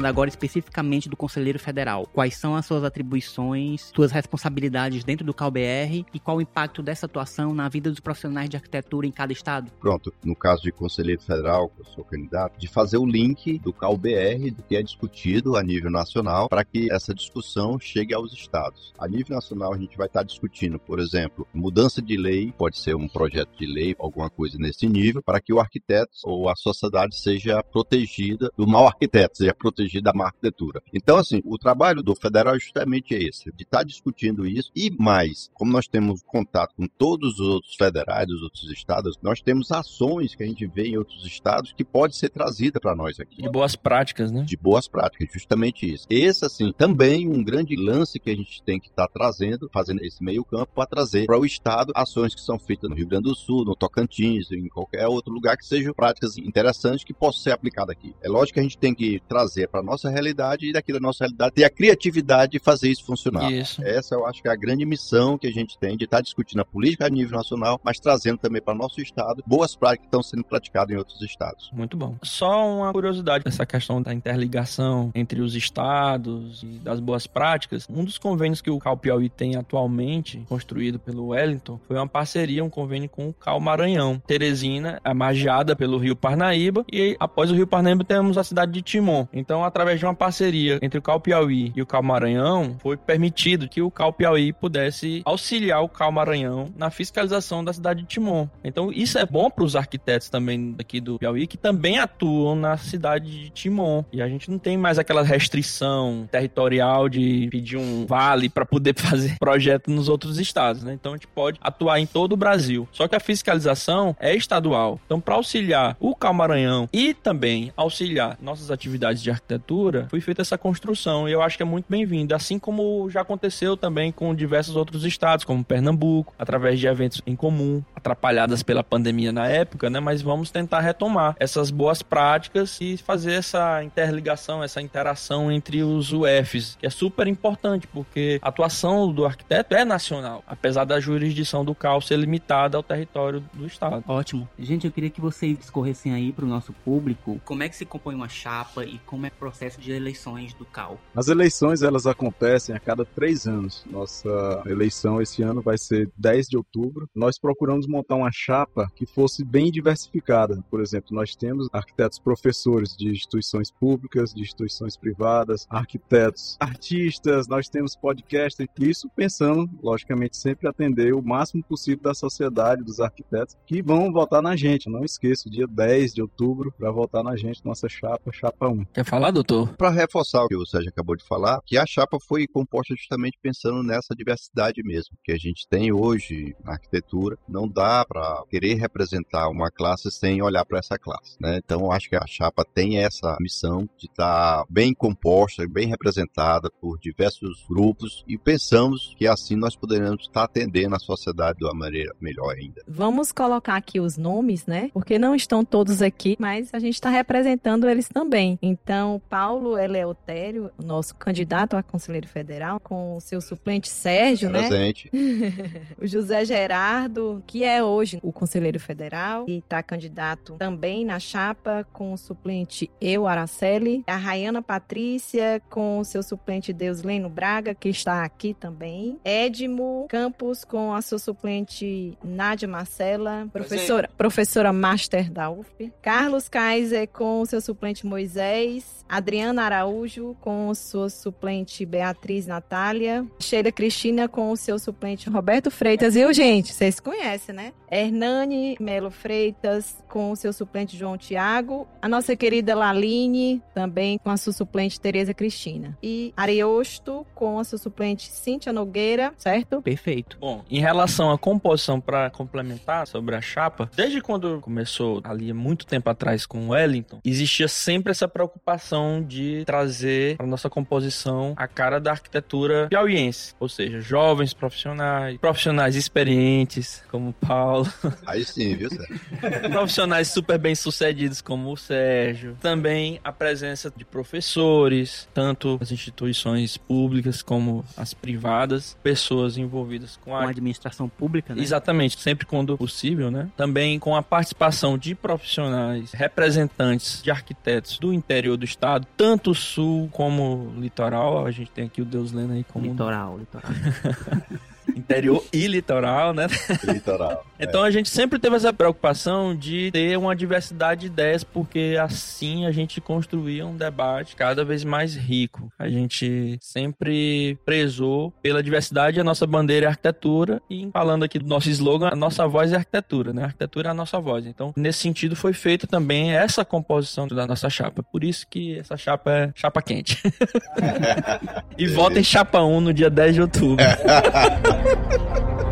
Speaker 2: falando agora especificamente do Conselheiro Federal, quais são as suas atribuições, suas responsabilidades dentro do CalBR e qual o impacto dessa atuação na vida dos profissionais de arquitetura em cada estado?
Speaker 6: Pronto, no caso de Conselheiro Federal, eu sou candidato, de fazer o link do CalBR, do que é discutido a nível nacional, para que essa discussão chegue aos estados. A nível nacional, a gente vai estar discutindo, por exemplo, mudança de lei, pode ser um projeto de lei, alguma coisa nesse nível, para que o arquiteto ou a sociedade seja protegida do mau arquiteto, seja protegida da arquitetura. Então, assim, o trabalho do federal é justamente esse, de estar discutindo isso e mais, como nós temos contato com todos os outros federais dos outros estados, nós temos ações que a gente vê em outros estados que pode ser trazida para nós aqui
Speaker 3: De boas práticas, né?
Speaker 6: de boas práticas, justamente isso. Esse, assim, também um grande lance que a gente tem que estar trazendo, fazendo esse meio campo, para trazer para o Estado ações que são feitas no Rio Grande do Sul, no Tocantins, em qualquer outro lugar que sejam práticas interessantes que possam ser aplicadas aqui. É lógico que a gente tem que trazer para nossa realidade e daqui da nossa realidade ter a criatividade de fazer isso funcionar.
Speaker 3: Isso.
Speaker 6: Essa eu acho que é a grande missão que a gente tem de estar discutindo a política a nível nacional, mas trazendo também para o nosso estado boas práticas que estão sendo praticadas em outros estados.
Speaker 3: Muito bom. Só uma curiosidade essa questão da interligação entre os estados e das boas práticas. Um dos convênios que o Cal Piauí tem atualmente, construído pelo Wellington, foi uma parceria, um convênio com o Cal Maranhão. Teresina é magiada pelo Rio Parnaíba e após o Rio Parnaíba temos a cidade de Timon. Então, através de uma parceria entre o Cal Piauí e o Cal Maranhão, foi permitido que o Cal Piauí pudesse auxiliar o Cal Maranhão na fiscalização da cidade de Timon. Então, isso é bom para os arquitetos também daqui do Piauí que também atuam na cidade de Timon. E a gente não tem mais aquela restrição territorial de pedir um vale para poder fazer projeto nos outros estados, né? Então a gente pode atuar em todo o Brasil. Só que a fiscalização é estadual. Então, para auxiliar o Calmaranhão e também auxiliar nossas atividades de arquitetura, foi feita essa construção e eu acho que é muito bem-vindo. Assim como já aconteceu também com diversos outros estados, como Pernambuco, através de eventos em comum, atrapalhadas pela pandemia na época, né? Mas vamos tentar retomar essas boas práticas e fazer essa interligação, essa interação entre os UFs, que é super importante, porque a atuação do arquiteto é nacional, apesar da jurisdição do CAL ser limitada ao território do estado.
Speaker 2: Ótimo. Gente, eu queria que vocês escorressem aí pro nosso público como é que se compõe uma chapa e como é o processo de eleições do CAL.
Speaker 7: As eleições elas acontecem a cada três anos. Nossa eleição esse ano vai ser 10 de outubro. Nós procuramos montar uma chapa que fosse bem diversificada. Por exemplo, nós temos arquitetos professores de instituições públicas, de instituições privadas, arquitetos artistas, nós temos podcasters, isso pensando, logicamente, sempre atender o máximo possível da sociedade, dos arquitetos, que vão votar na gente. Não esqueça, dia 10 de outubro, para votar na gente, nossa chapa, chapa 1.
Speaker 3: Quer falar, doutor?
Speaker 6: Para reforçar o que o Sérgio acabou de falar, que a chapa foi composta justamente pensando nessa diversidade mesmo que a gente tem hoje na arquitetura. Não dá para querer representar uma classe sem olhar para essa classe, né? Então, eu acho que a chapa tem essa missão de estar bem composta, bem representada por diversos grupos e pensamos que assim nós poderemos estar atendendo a sociedade de uma maneira melhor ainda.
Speaker 4: Vamos colocar aqui os nomes, né? Porque não estão todos aqui, mas a gente está representando eles também. Então, Paulo Eleutério, nosso candidato a conselheiro federal, com o seu suplente Sérgio, né?
Speaker 6: Presente.
Speaker 4: o José Gerardo, que é hoje o conselheiro federal e está candidato também na chapa com o suplente eu, Araceli, a Rayana Patrícia com o seu suplente Deusleno Braga, que está aqui também, Edmo Campos com a sua suplente Nádia Marcela, professora, professora master da UF, Carlos Kaiser com o seu suplente Moisés, Adriana Araújo com sua suplente Beatriz Natália, Sheila Cristina com o seu suplente Roberto Freitas, viu, gente? Vocês conhecem, né? Hernani Melo Freitas com o seu suplente João Tiago, a nossa querida Laline também com a sua suplente Tereza Cristina e Ariosto com a sua suplente Cíntia Nogueira, certo?
Speaker 2: Perfeito.
Speaker 3: Bom, em relação à composição, para complementar sobre a chapa, desde quando começou ali muito tempo atrás com o Wellington, existia sempre essa preocupação questão de trazer para nossa composição a cara da arquitetura piauiense, ou seja, jovens profissionais, profissionais experientes como o Paulo,
Speaker 6: Aí sim, viu, Sérgio?
Speaker 3: profissionais super bem sucedidos como o Sérgio, também a presença de professores, tanto as instituições públicas como as privadas, pessoas envolvidas com
Speaker 2: Com
Speaker 3: a
Speaker 2: a administração pública, né?
Speaker 3: Exatamente, sempre quando possível, né? Também com a participação de profissionais, representantes de arquitetos do interior do estado, tanto sul como litoral. A gente tem aqui o Deus Lena aí como
Speaker 2: Litoral, litoral.
Speaker 3: interior e litoral, né?
Speaker 6: Litoral.
Speaker 3: Então a gente sempre teve essa preocupação de ter uma diversidade de ideias, porque assim a gente construía um debate cada vez mais rico. A gente sempre prezou pela diversidade, a nossa bandeira é arquitetura, e falando aqui do nosso slogan, a nossa voz é arquitetura, né? A arquitetura é a nossa voz. Então, nesse sentido, foi feita também essa composição da nossa chapa. Por isso que essa chapa é chapa quente. e votem chapa 1 no dia 10 de outubro. Ha ha ha ha!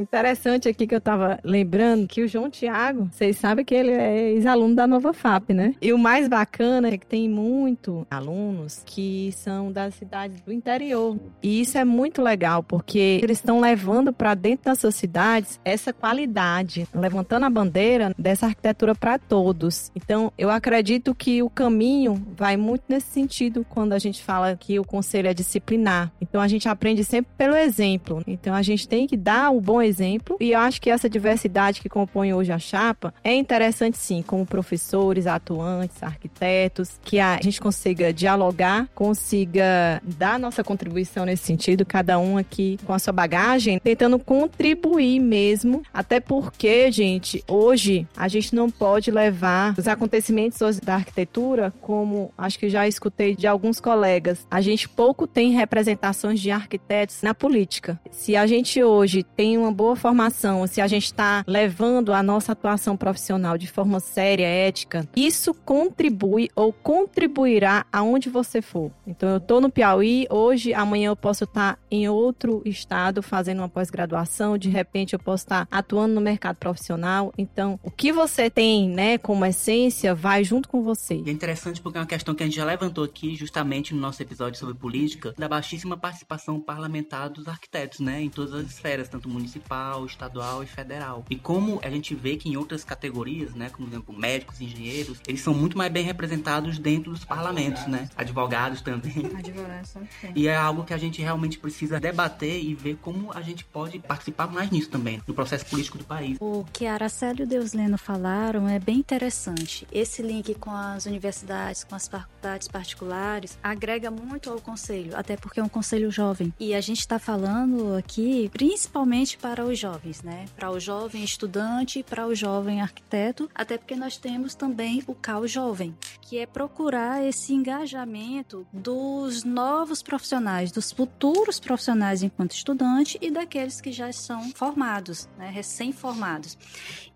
Speaker 4: Interessante aqui que eu tava lembrando que o João Tiago, vocês sabem que ele é ex-aluno da Nova FAP, né? E o mais bacana é que tem muito alunos que são das cidades do interior. E isso é muito legal, porque eles estão levando para dentro das suas cidades essa qualidade, levantando a bandeira dessa arquitetura para todos. Então, eu acredito que o caminho vai muito nesse sentido quando a gente fala que o conselho é disciplinar. Então, a gente aprende sempre pelo exemplo. Então, a gente tem que dar o bom exemplo. E eu acho que essa diversidade que compõe hoje a chapa é interessante sim, como professores, atuantes, arquitetos, que a gente consiga dialogar, consiga dar nossa contribuição nesse sentido, cada um aqui com a sua bagagem, tentando contribuir mesmo, até porque, gente, hoje a gente não pode levar os acontecimentos da arquitetura como acho que já escutei de alguns colegas. A gente pouco tem representações de arquitetos na política. Se a gente hoje tem uma boa formação, se a gente está levando a nossa atuação profissional de forma séria, ética, isso contribui ou contribuirá aonde você for. Então, eu estou no Piauí, hoje, amanhã eu posso estar em outro estado fazendo uma pós-graduação, de repente eu posso estar atuando no mercado profissional. Então, o que você tem, né, como essência, vai junto com você.
Speaker 2: É interessante porque é uma questão que a gente já levantou aqui, justamente no nosso episódio sobre política, da baixíssima participação parlamentar dos arquitetos, né? Em todas as esferas, tanto municipal, estadual e federal. E como a gente vê que em outras categorias, né? Como, por exemplo, médicos, engenheiros, eles são muito mais bem representados dentro dos parlamentos, né? Advogados também.
Speaker 5: Advogados também.
Speaker 2: E é algo que a gente realmente precisa debater e ver como a gente pode participar mais nisso também, no processo político do país.
Speaker 5: O que a Araceli e o Deusleno falaram é bem interessante. Esse link com as universidades, com as faculdades particulares, agrega muito ao conselho, até porque é um conselho jovem. E a gente está falando aqui principalmente para os jovens, né? Para o jovem estudante, para o jovem arquiteto, até porque nós temos também o CAL Jovem, que é procurar esse engajamento dos novos profissionais, dos futuros profissionais enquanto estudante e daqueles que já são formados, né? recém-formados.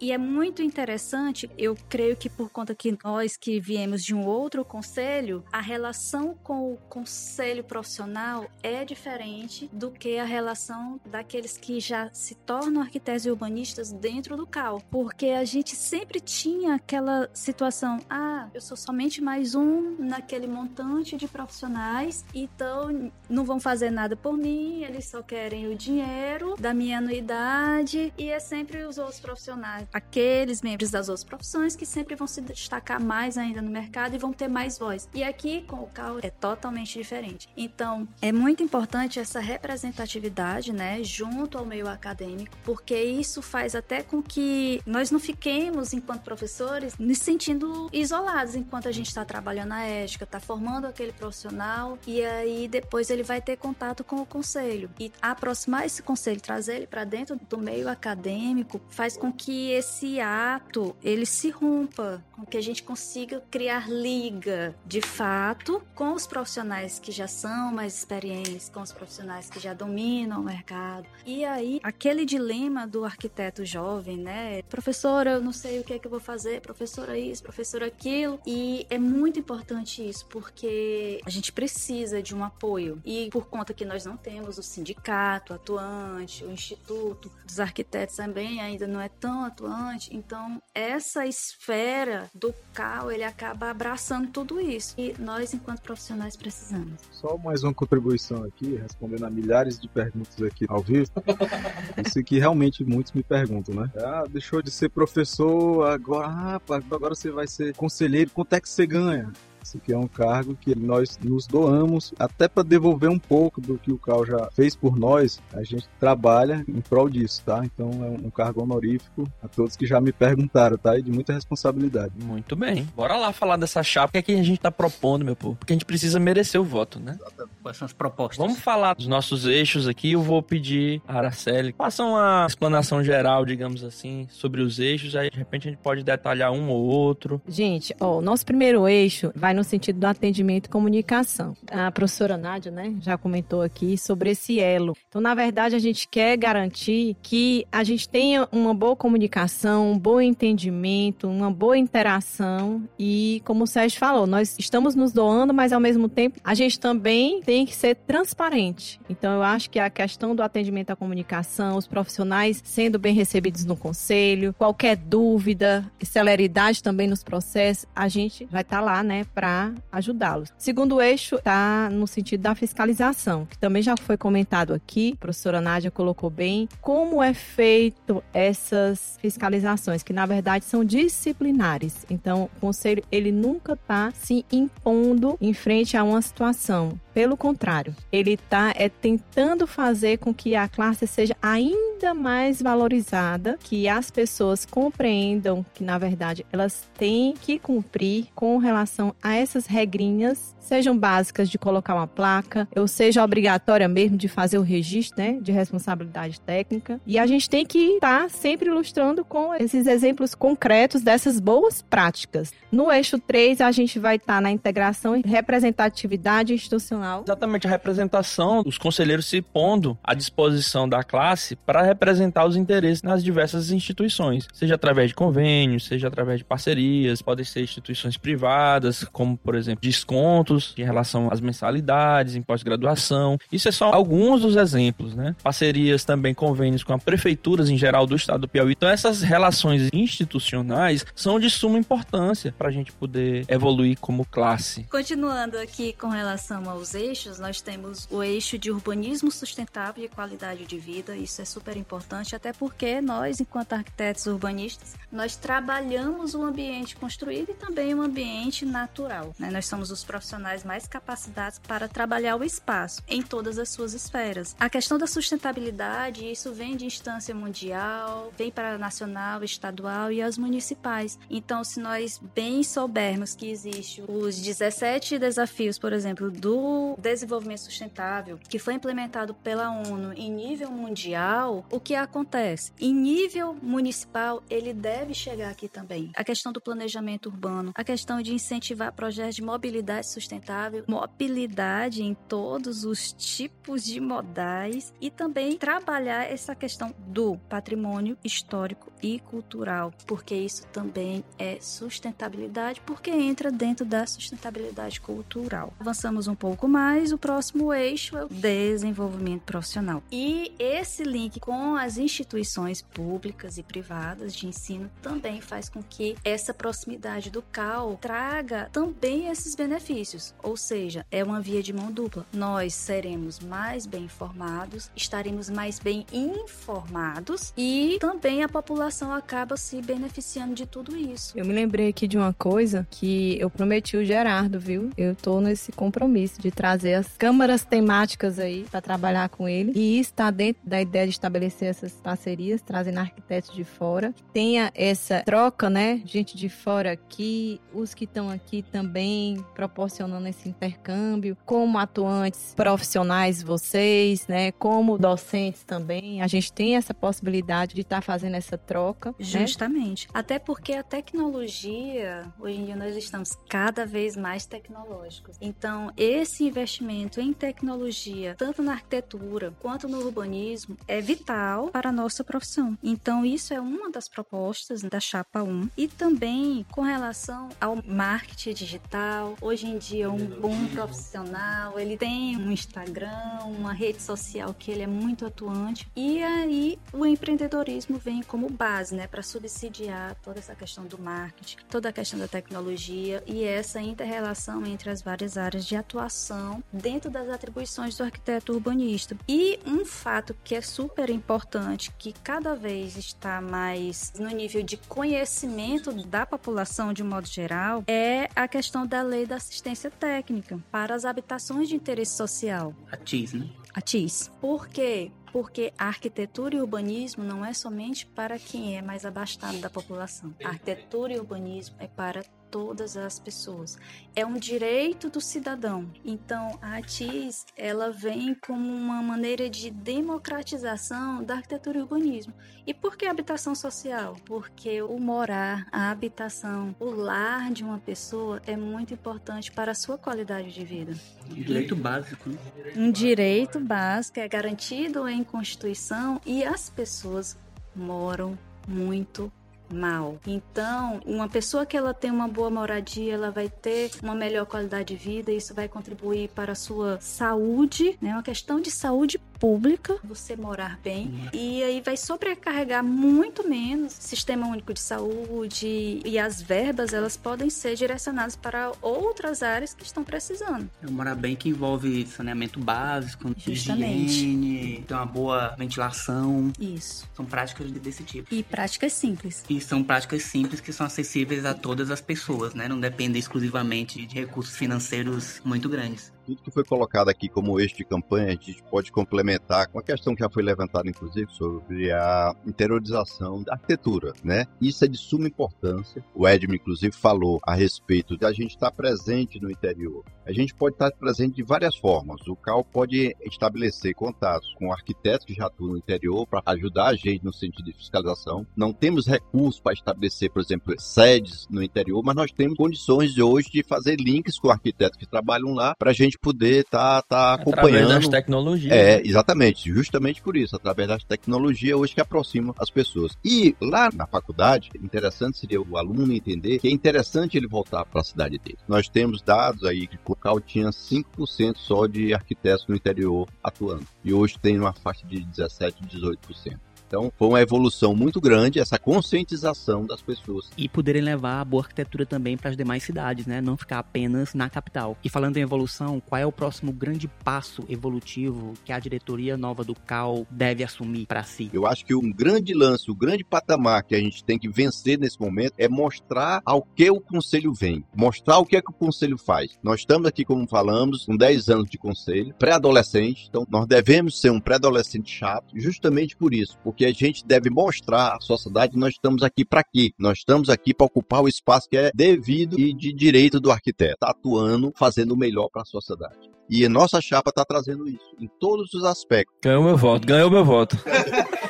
Speaker 5: E é muito interessante, eu creio que por conta que nós que viemos de um outro conselho, a relação com o conselho profissional é diferente do que a relação daqueles que já se tornam arquitetos e urbanistas dentro do CAL. Porque a gente sempre tinha aquela situação, ah, eu sou somente mais um naquele montante de profissionais, então não vão fazer nada por mim, eles só querem o dinheiro da minha anuidade e é sempre os outros profissionais, aqueles membros das outras profissões que sempre vão se destacar mais ainda no mercado e vão ter mais voz. E aqui com o CAL é totalmente diferente. Então, é muito importante essa representatividade, né, junto ao meio acadêmico, porque isso faz até com que nós não fiquemos, enquanto professores, nos sentindo isolados enquanto a gente está trabalhando a ética, está formando aquele profissional e aí depois ele vai ter contato com o conselho. E aproximar esse conselho, trazer ele para dentro do meio acadêmico, faz com que esse ato ele se rompa, com que a gente consiga criar liga de fato com os profissionais que já são mais experientes, com os profissionais que já dominam o mercado. E aí, aquele dilema do arquiteto jovem, né? Professora, eu não sei o que é que eu vou fazer, professora isso, professora aquilo. E é muito importante isso, porque a gente precisa de um apoio. E por conta que nós não temos o sindicato atuante, o instituto dos arquitetos também ainda não é tão atuante, então essa esfera do CAL, ele acaba abraçando tudo isso. E nós, enquanto profissionais, precisamos.
Speaker 7: Só mais uma contribuição aqui, respondendo a milhares de perguntas aqui ao vivo. Isso que realmente muitos me perguntam, né? Ah, deixou de ser professor, agora, ah, agora você vai ser conselheiro, quanto é que você ganha? Isso aqui é um cargo que nós nos doamos até para devolver um pouco do que o Cal já fez por nós. A gente trabalha em prol disso, tá? Então é um cargo honorífico a todos que já me perguntaram, tá? E de muita responsabilidade.
Speaker 3: Muito bem. Bora lá falar dessa chapa. O que é que a gente tá propondo, meu povo? Porque a gente precisa merecer o voto, né?
Speaker 2: Quais são as propostas?
Speaker 3: Vamos falar dos nossos eixos aqui. Eu vou pedir a Araceli faça uma explanação geral, digamos assim, sobre os eixos. Aí, de repente, a gente pode detalhar um ou outro.
Speaker 4: Gente, ó, o nosso primeiro eixo vai no sentido do atendimento e comunicação. A professora Nádia, né, já comentou aqui sobre esse elo. Então, na verdade, a gente quer garantir que a gente tenha uma boa comunicação, um bom entendimento, uma boa interação e, como o Sérgio falou, nós estamos nos doando, mas ao mesmo tempo a gente também tem que ser transparente. Então, eu acho que a questão do atendimento à comunicação, os profissionais sendo bem recebidos no conselho, qualquer dúvida, celeridade também nos processos, a gente vai estar tá lá, né, para ajudá-los. Segundo eixo está no sentido da fiscalização, que também já foi comentado aqui, a professora Nádia colocou bem, como é feito essas fiscalizações, que na verdade são disciplinares. Então, o conselho ele nunca está se impondo em frente a uma situação. Pelo contrário, ele está é, tentando fazer com que a classe seja ainda mais valorizada, que as pessoas compreendam que, na verdade, elas têm que cumprir com relação a essas regrinhas, sejam básicas de colocar uma placa, ou seja obrigatória mesmo de fazer o registro né, de responsabilidade técnica. E a gente tem que estar tá sempre ilustrando com esses exemplos concretos dessas boas práticas. No eixo 3, a gente vai estar tá na integração e representatividade institucional
Speaker 3: Exatamente, a representação, os conselheiros se pondo à disposição da classe para representar os interesses nas diversas instituições, seja através de convênios, seja através de parcerias, podem ser instituições privadas, como por exemplo descontos em relação às mensalidades, em pós-graduação. Isso é só alguns dos exemplos, né? Parcerias também, convênios com as prefeituras em geral do estado do Piauí. Então essas relações institucionais são de suma importância para a gente poder evoluir como classe.
Speaker 5: Continuando aqui com relação aos eixos, nós temos o eixo de urbanismo sustentável e qualidade de vida. Isso é super importante, até porque nós, enquanto arquitetos urbanistas, nós trabalhamos o ambiente construído e também o ambiente natural. Né? Nós somos os profissionais mais capacitados para trabalhar o espaço em todas as suas esferas. A questão da sustentabilidade, isso vem de instância mundial, vem para nacional, estadual e as municipais. Então, se nós bem soubermos que existe os 17 desafios, por exemplo, do desenvolvimento sustentável que foi implementado pela ONU em nível mundial, o que acontece? Em nível municipal, ele deve chegar aqui também. A questão do planejamento urbano, a questão de incentivar projetos de mobilidade sustentável, mobilidade em todos os tipos de modais e também trabalhar essa questão do patrimônio histórico e cultural, porque isso também é sustentabilidade, porque entra dentro da sustentabilidade cultural. Avançamos um pouco mais, o próximo eixo é o desenvolvimento profissional. E esse link com as instituições públicas e privadas de ensino também faz com que essa proximidade do CAL traga também esses benefícios, ou seja, é uma via de mão dupla. Nós seremos mais bem informados, estaremos mais bem informados e também a população acaba se beneficiando de tudo isso.
Speaker 4: Eu me lembrei aqui de uma coisa que eu prometi o Gerardo, viu? Eu tô nesse compromisso de trazer as câmaras temáticas aí para trabalhar com ele. E está dentro da ideia de estabelecer essas parcerias, trazendo arquitetos de fora. Que tenha essa troca, né? Gente de fora aqui, os que estão aqui também proporcionando esse intercâmbio, como atuantes profissionais vocês, né? Como docentes também. A gente tem essa possibilidade de estar tá fazendo essa troca. Né?
Speaker 5: Justamente. Né? Até porque a tecnologia, hoje em dia nós estamos cada vez mais tecnológicos. Então, esse investimento em tecnologia, tanto na arquitetura quanto no urbanismo, é vital para a nossa profissão. Então, isso é uma das propostas da Chapa 1. E também com relação ao marketing digital, hoje em dia, um bom profissional, ele tem um Instagram, uma rede social que ele é muito atuante. E aí, o empreendedorismo vem como base, né, para subsidiar toda essa questão do marketing, toda a questão da tecnologia e essa inter-relação entre as várias áreas de atuação dentro das atribuições do arquiteto urbanista. E um fato que é super importante, que cada vez está mais no nível de conhecimento da população de um modo geral, é a questão da lei da assistência técnica para as habitações de interesse social.
Speaker 2: A TIS, né?
Speaker 5: A TIS. Por quê? porque a arquitetura e urbanismo não é somente para quem é mais abastado da população. A arquitetura e urbanismo é para todas as pessoas. É um direito do cidadão. Então, a ATIS, ela vem como uma maneira de democratização da arquitetura e urbanismo. E por que habitação social? Porque o morar, a habitação, o lar de uma pessoa é muito importante para a sua qualidade de vida.
Speaker 2: Um direito básico. Né?
Speaker 5: Um direito básico é garantido em Constituição e as pessoas moram muito mal. Então, uma pessoa que ela tem uma boa moradia, ela vai ter uma melhor qualidade de vida, isso vai contribuir para a sua saúde, né? Uma questão de saúde pública, você morar bem, e aí vai sobrecarregar muito menos o Sistema Único de Saúde e as verbas, elas podem ser direcionadas para outras áreas que estão precisando.
Speaker 2: É morar bem que envolve saneamento básico,
Speaker 5: Justamente.
Speaker 2: higiene, ter uma boa ventilação.
Speaker 5: Isso.
Speaker 2: São práticas desse tipo.
Speaker 5: E práticas simples.
Speaker 2: E são práticas simples que são acessíveis a todas as pessoas, né? Não dependem exclusivamente de recursos financeiros muito grandes
Speaker 6: tudo que foi colocado aqui como eixo de campanha, a gente pode complementar com a questão que já foi levantada, inclusive, sobre a interiorização da arquitetura, né? Isso é de suma importância. O Edmund, inclusive, falou a respeito de a gente estar presente no interior. A gente pode estar presente de várias formas. O CAL pode estabelecer contatos com arquitetos que já atuam no interior para ajudar a gente no sentido de fiscalização. Não temos recursos para estabelecer, por exemplo, sedes no interior, mas nós temos condições de hoje de fazer links com arquitetos que trabalham lá para a gente poder estar tá, tá acompanhando.
Speaker 3: Através das tecnologias.
Speaker 6: É, exatamente. Justamente por isso, através das tecnologias hoje que aproximam as pessoas. E lá na faculdade, interessante seria o aluno entender que é interessante ele voltar para a cidade dele. Nós temos dados aí que local tinha 5% só de arquitetos no interior atuando. E hoje tem uma faixa de 17, 18%. Então, foi uma evolução muito grande essa conscientização das pessoas.
Speaker 2: E poderem levar a boa arquitetura também para as demais cidades, né? Não ficar apenas na capital. E falando em evolução, qual é o próximo grande passo evolutivo que a diretoria nova do CAL deve assumir para si?
Speaker 6: Eu acho que um grande lance, o um grande patamar que a gente tem que vencer nesse momento é mostrar ao que o conselho vem, mostrar o que é que o conselho faz. Nós estamos aqui, como falamos, com 10 anos de conselho, pré-adolescente, então nós devemos ser um pré-adolescente chato, justamente por isso, porque que a gente deve mostrar à sociedade nós estamos aqui para quê? Nós estamos aqui para ocupar o espaço que é devido e de direito do arquiteto, tá atuando, fazendo o melhor para a sociedade. E a nossa chapa está trazendo isso em todos os aspectos.
Speaker 3: Ganhou meu voto, ganhou meu voto.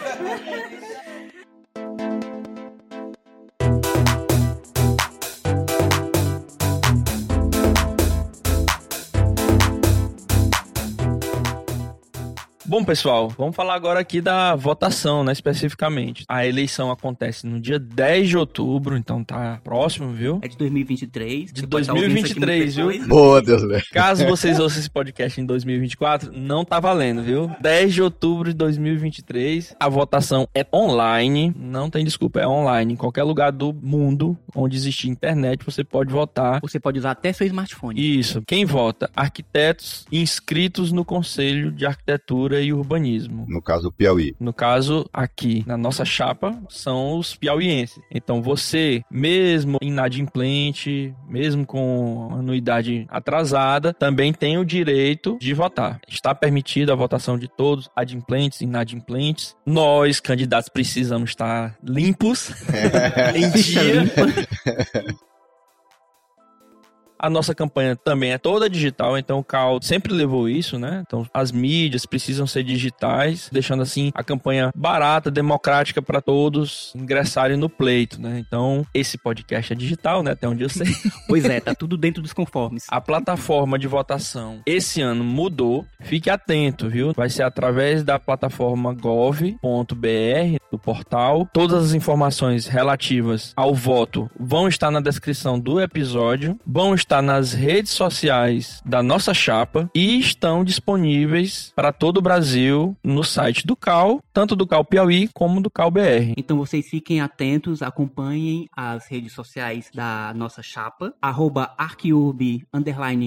Speaker 3: Bom, pessoal, vamos falar agora aqui da votação, né, especificamente. A eleição acontece no dia 10 de outubro, então tá próximo, viu?
Speaker 2: É de 2023.
Speaker 3: De 2023, viu?
Speaker 6: Boa, Deus, velho.
Speaker 3: Caso vocês ouçam esse podcast em 2024, não tá valendo, viu? 10 de outubro de 2023, a votação é online, não tem desculpa, é online. Em qualquer lugar do mundo onde existir internet, você pode votar.
Speaker 2: Você pode usar até seu smartphone.
Speaker 3: Isso. Quem vota? Arquitetos inscritos no Conselho de Arquitetura e urbanismo.
Speaker 6: No caso, o Piauí.
Speaker 3: No caso, aqui, na nossa chapa, são os piauienses. Então, você, mesmo inadimplente, mesmo com anuidade atrasada, também tem o direito de votar. Está permitida a votação de todos, adimplentes e inadimplentes. Nós, candidatos, precisamos estar limpos, em dia. A nossa campanha também é toda digital, então o CAL sempre levou isso, né? Então as mídias precisam ser digitais, deixando assim a campanha barata, democrática para todos ingressarem no pleito, né? Então esse podcast é digital, né? Até onde eu sei.
Speaker 2: pois é, tá tudo dentro dos conformes.
Speaker 3: A plataforma de votação esse ano mudou. Fique atento, viu? Vai ser através da plataforma gov.br, do portal. Todas as informações relativas ao voto vão estar na descrição do episódio, vão estar nas redes sociais da nossa chapa e estão disponíveis para todo o Brasil no site do CAL, tanto do CAL Piauí como do CAL BR.
Speaker 2: Então vocês fiquem atentos, acompanhem as redes sociais da nossa chapa, arroba arquiurb,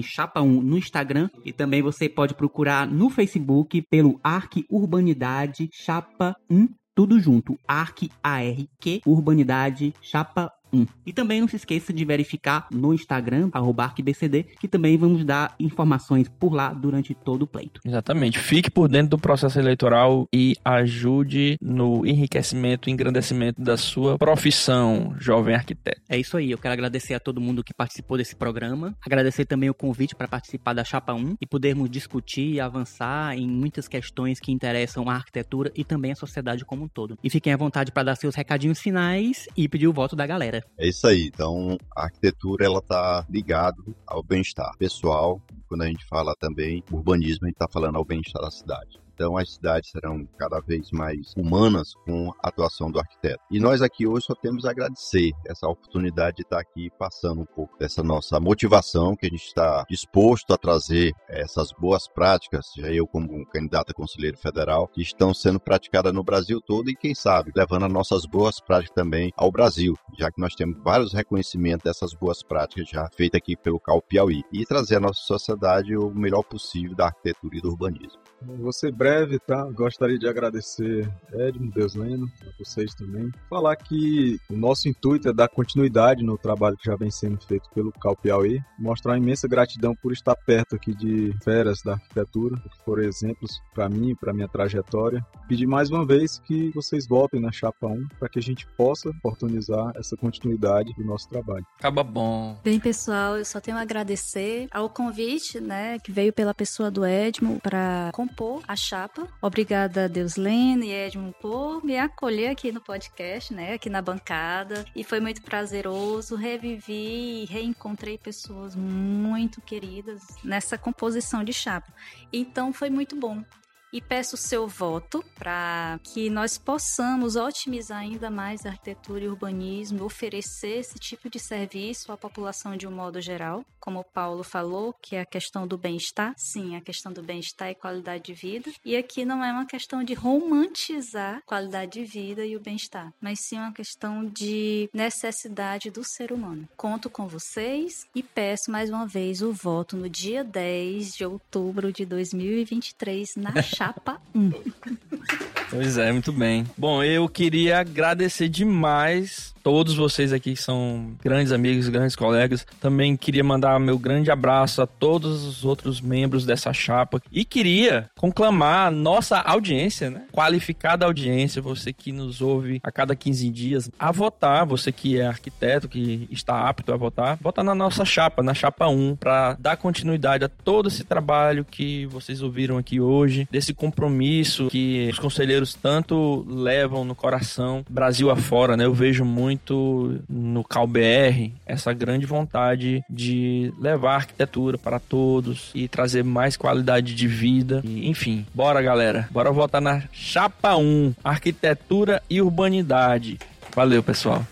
Speaker 2: chapa 1 no Instagram e também você pode procurar no Facebook pelo Arque Urbanidade Chapa 1 tudo junto, ARC, ARQ, Urbanidade, Chapa 1. E também não se esqueça de verificar no Instagram, ArcBCD, que também vamos dar informações por lá durante todo o pleito.
Speaker 3: Exatamente. Fique por dentro do processo eleitoral e ajude no enriquecimento e engrandecimento da sua profissão, jovem arquiteto.
Speaker 2: É isso aí. Eu quero agradecer a todo mundo que participou desse programa. Agradecer também o convite para participar da Chapa 1 e podermos discutir e avançar em muitas questões que interessam a arquitetura e também a sociedade como um todo. E fiquem à vontade para dar seus recadinhos finais e pedir o voto da galera.
Speaker 6: É isso aí. Então, a arquitetura ela tá ligado ao bem-estar pessoal. Quando a gente fala também urbanismo, a gente está falando ao bem-estar da cidade. Então as cidades serão cada vez mais humanas com a atuação do arquiteto. E nós aqui hoje só temos a agradecer essa oportunidade de estar aqui passando um pouco dessa nossa motivação que a gente está disposto a trazer essas boas práticas, já eu como candidato a conselheiro federal, que estão sendo praticadas no Brasil todo e quem sabe levando as nossas boas práticas também ao Brasil, já que nós temos vários reconhecimentos dessas boas práticas já feitas aqui pelo Cal Piauí e trazer à nossa sociedade o melhor possível da arquitetura e do urbanismo.
Speaker 7: Vou ser breve, tá? Gostaria de agradecer Edmo, Deusleno, a vocês também. Falar que o nosso intuito é dar continuidade no trabalho que já vem sendo feito pelo Cal Piauí, mostrar uma imensa gratidão por estar perto aqui de feras da arquitetura, que foram exemplos para mim, para minha trajetória. Pedir mais uma vez que vocês voltem na Chapa 1 para que a gente possa oportunizar essa continuidade do nosso trabalho.
Speaker 3: Acaba bom.
Speaker 5: Bem, pessoal, eu só tenho a agradecer ao convite, né, que veio pela pessoa do Edmo para compor a chapa. Obrigada a Deus Lene e Edmund por me acolher aqui no podcast, né? Aqui na bancada. E foi muito prazeroso. Revivi e reencontrei pessoas muito queridas nessa composição de chapa. Então foi muito bom e peço o seu voto para que nós possamos otimizar ainda mais a arquitetura e urbanismo, oferecer esse tipo de serviço à população de um modo geral, como o Paulo falou, que é a questão do bem-estar, sim, a questão do bem-estar e qualidade de vida. E aqui não é uma questão de romantizar qualidade de vida e o bem-estar, mas sim uma questão de necessidade do ser humano. Conto com vocês e peço mais uma vez o voto no dia 10 de outubro de 2023 na chapa 1.
Speaker 3: Pois é, muito bem. Bom, eu queria agradecer demais todos vocês aqui que são grandes amigos, grandes colegas. Também queria mandar meu grande abraço a todos os outros membros dessa chapa e queria conclamar nossa audiência, né? Qualificada audiência, você que nos ouve a cada 15 dias, a votar, você que é arquiteto, que está apto a votar, votar na nossa chapa, na chapa 1, para dar continuidade a todo esse trabalho que vocês ouviram aqui hoje, desse compromisso que os conselheiros tanto levam no coração, Brasil afora, né? Eu vejo muito muito no CalBR essa grande vontade de levar arquitetura para todos e trazer mais qualidade de vida. E, enfim, bora galera, bora votar na Chapa 1, Arquitetura e Urbanidade. Valeu, pessoal.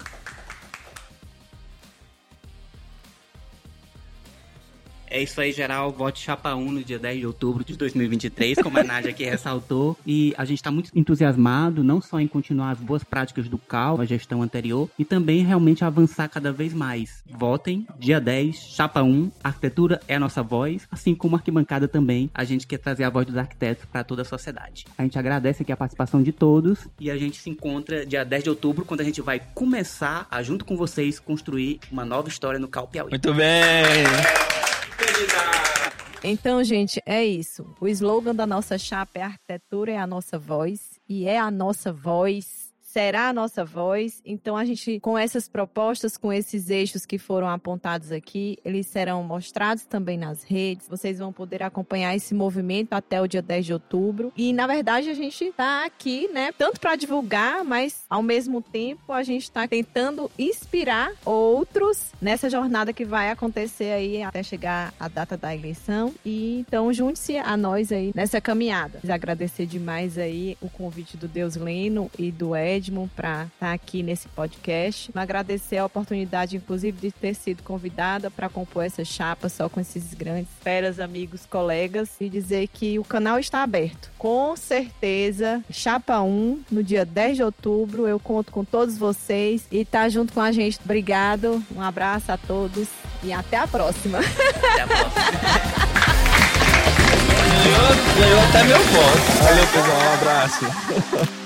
Speaker 2: É isso aí, geral. Vote Chapa 1 no dia 10 de outubro de 2023, como a Nádia aqui ressaltou. E a gente está muito entusiasmado, não só em continuar as boas práticas do CAL, a gestão anterior, e também realmente avançar cada vez mais. Votem, dia 10, Chapa 1, arquitetura é a nossa voz, assim como a arquibancada também. A gente quer trazer a voz dos arquitetos para toda a sociedade. A gente agradece aqui a participação de todos e a gente se encontra dia 10 de outubro, quando a gente vai começar a, junto com vocês, construir uma nova história no CAL Piauí.
Speaker 3: Muito bem!
Speaker 4: Então, gente, é isso. O slogan da nossa chapa é arquitetura é a nossa voz e é a nossa voz será a nossa voz. Então a gente, com essas propostas, com esses eixos que foram apontados aqui, eles serão mostrados também nas redes. Vocês vão poder acompanhar esse movimento até o dia 10 de outubro. E na verdade a gente está aqui, né, tanto para divulgar, mas ao mesmo tempo a gente está tentando inspirar outros nessa jornada que vai acontecer aí até chegar a data da eleição. E então junte-se a nós aí nessa caminhada. Agradecer demais aí o convite do Deus Leno e do Edmond para estar tá aqui nesse podcast. Agradecer a oportunidade, inclusive, de ter sido convidada para compor essa chapa só com esses grandes feras, amigos, colegas e dizer que o canal está aberto. Com certeza, chapa 1, no dia 10 de outubro, eu conto com todos vocês e tá junto com a gente. Obrigado, um abraço a todos e até a próxima. Até a próxima.
Speaker 3: ganhou, ganhou até meu voto. Valeu, pessoal. Um abraço.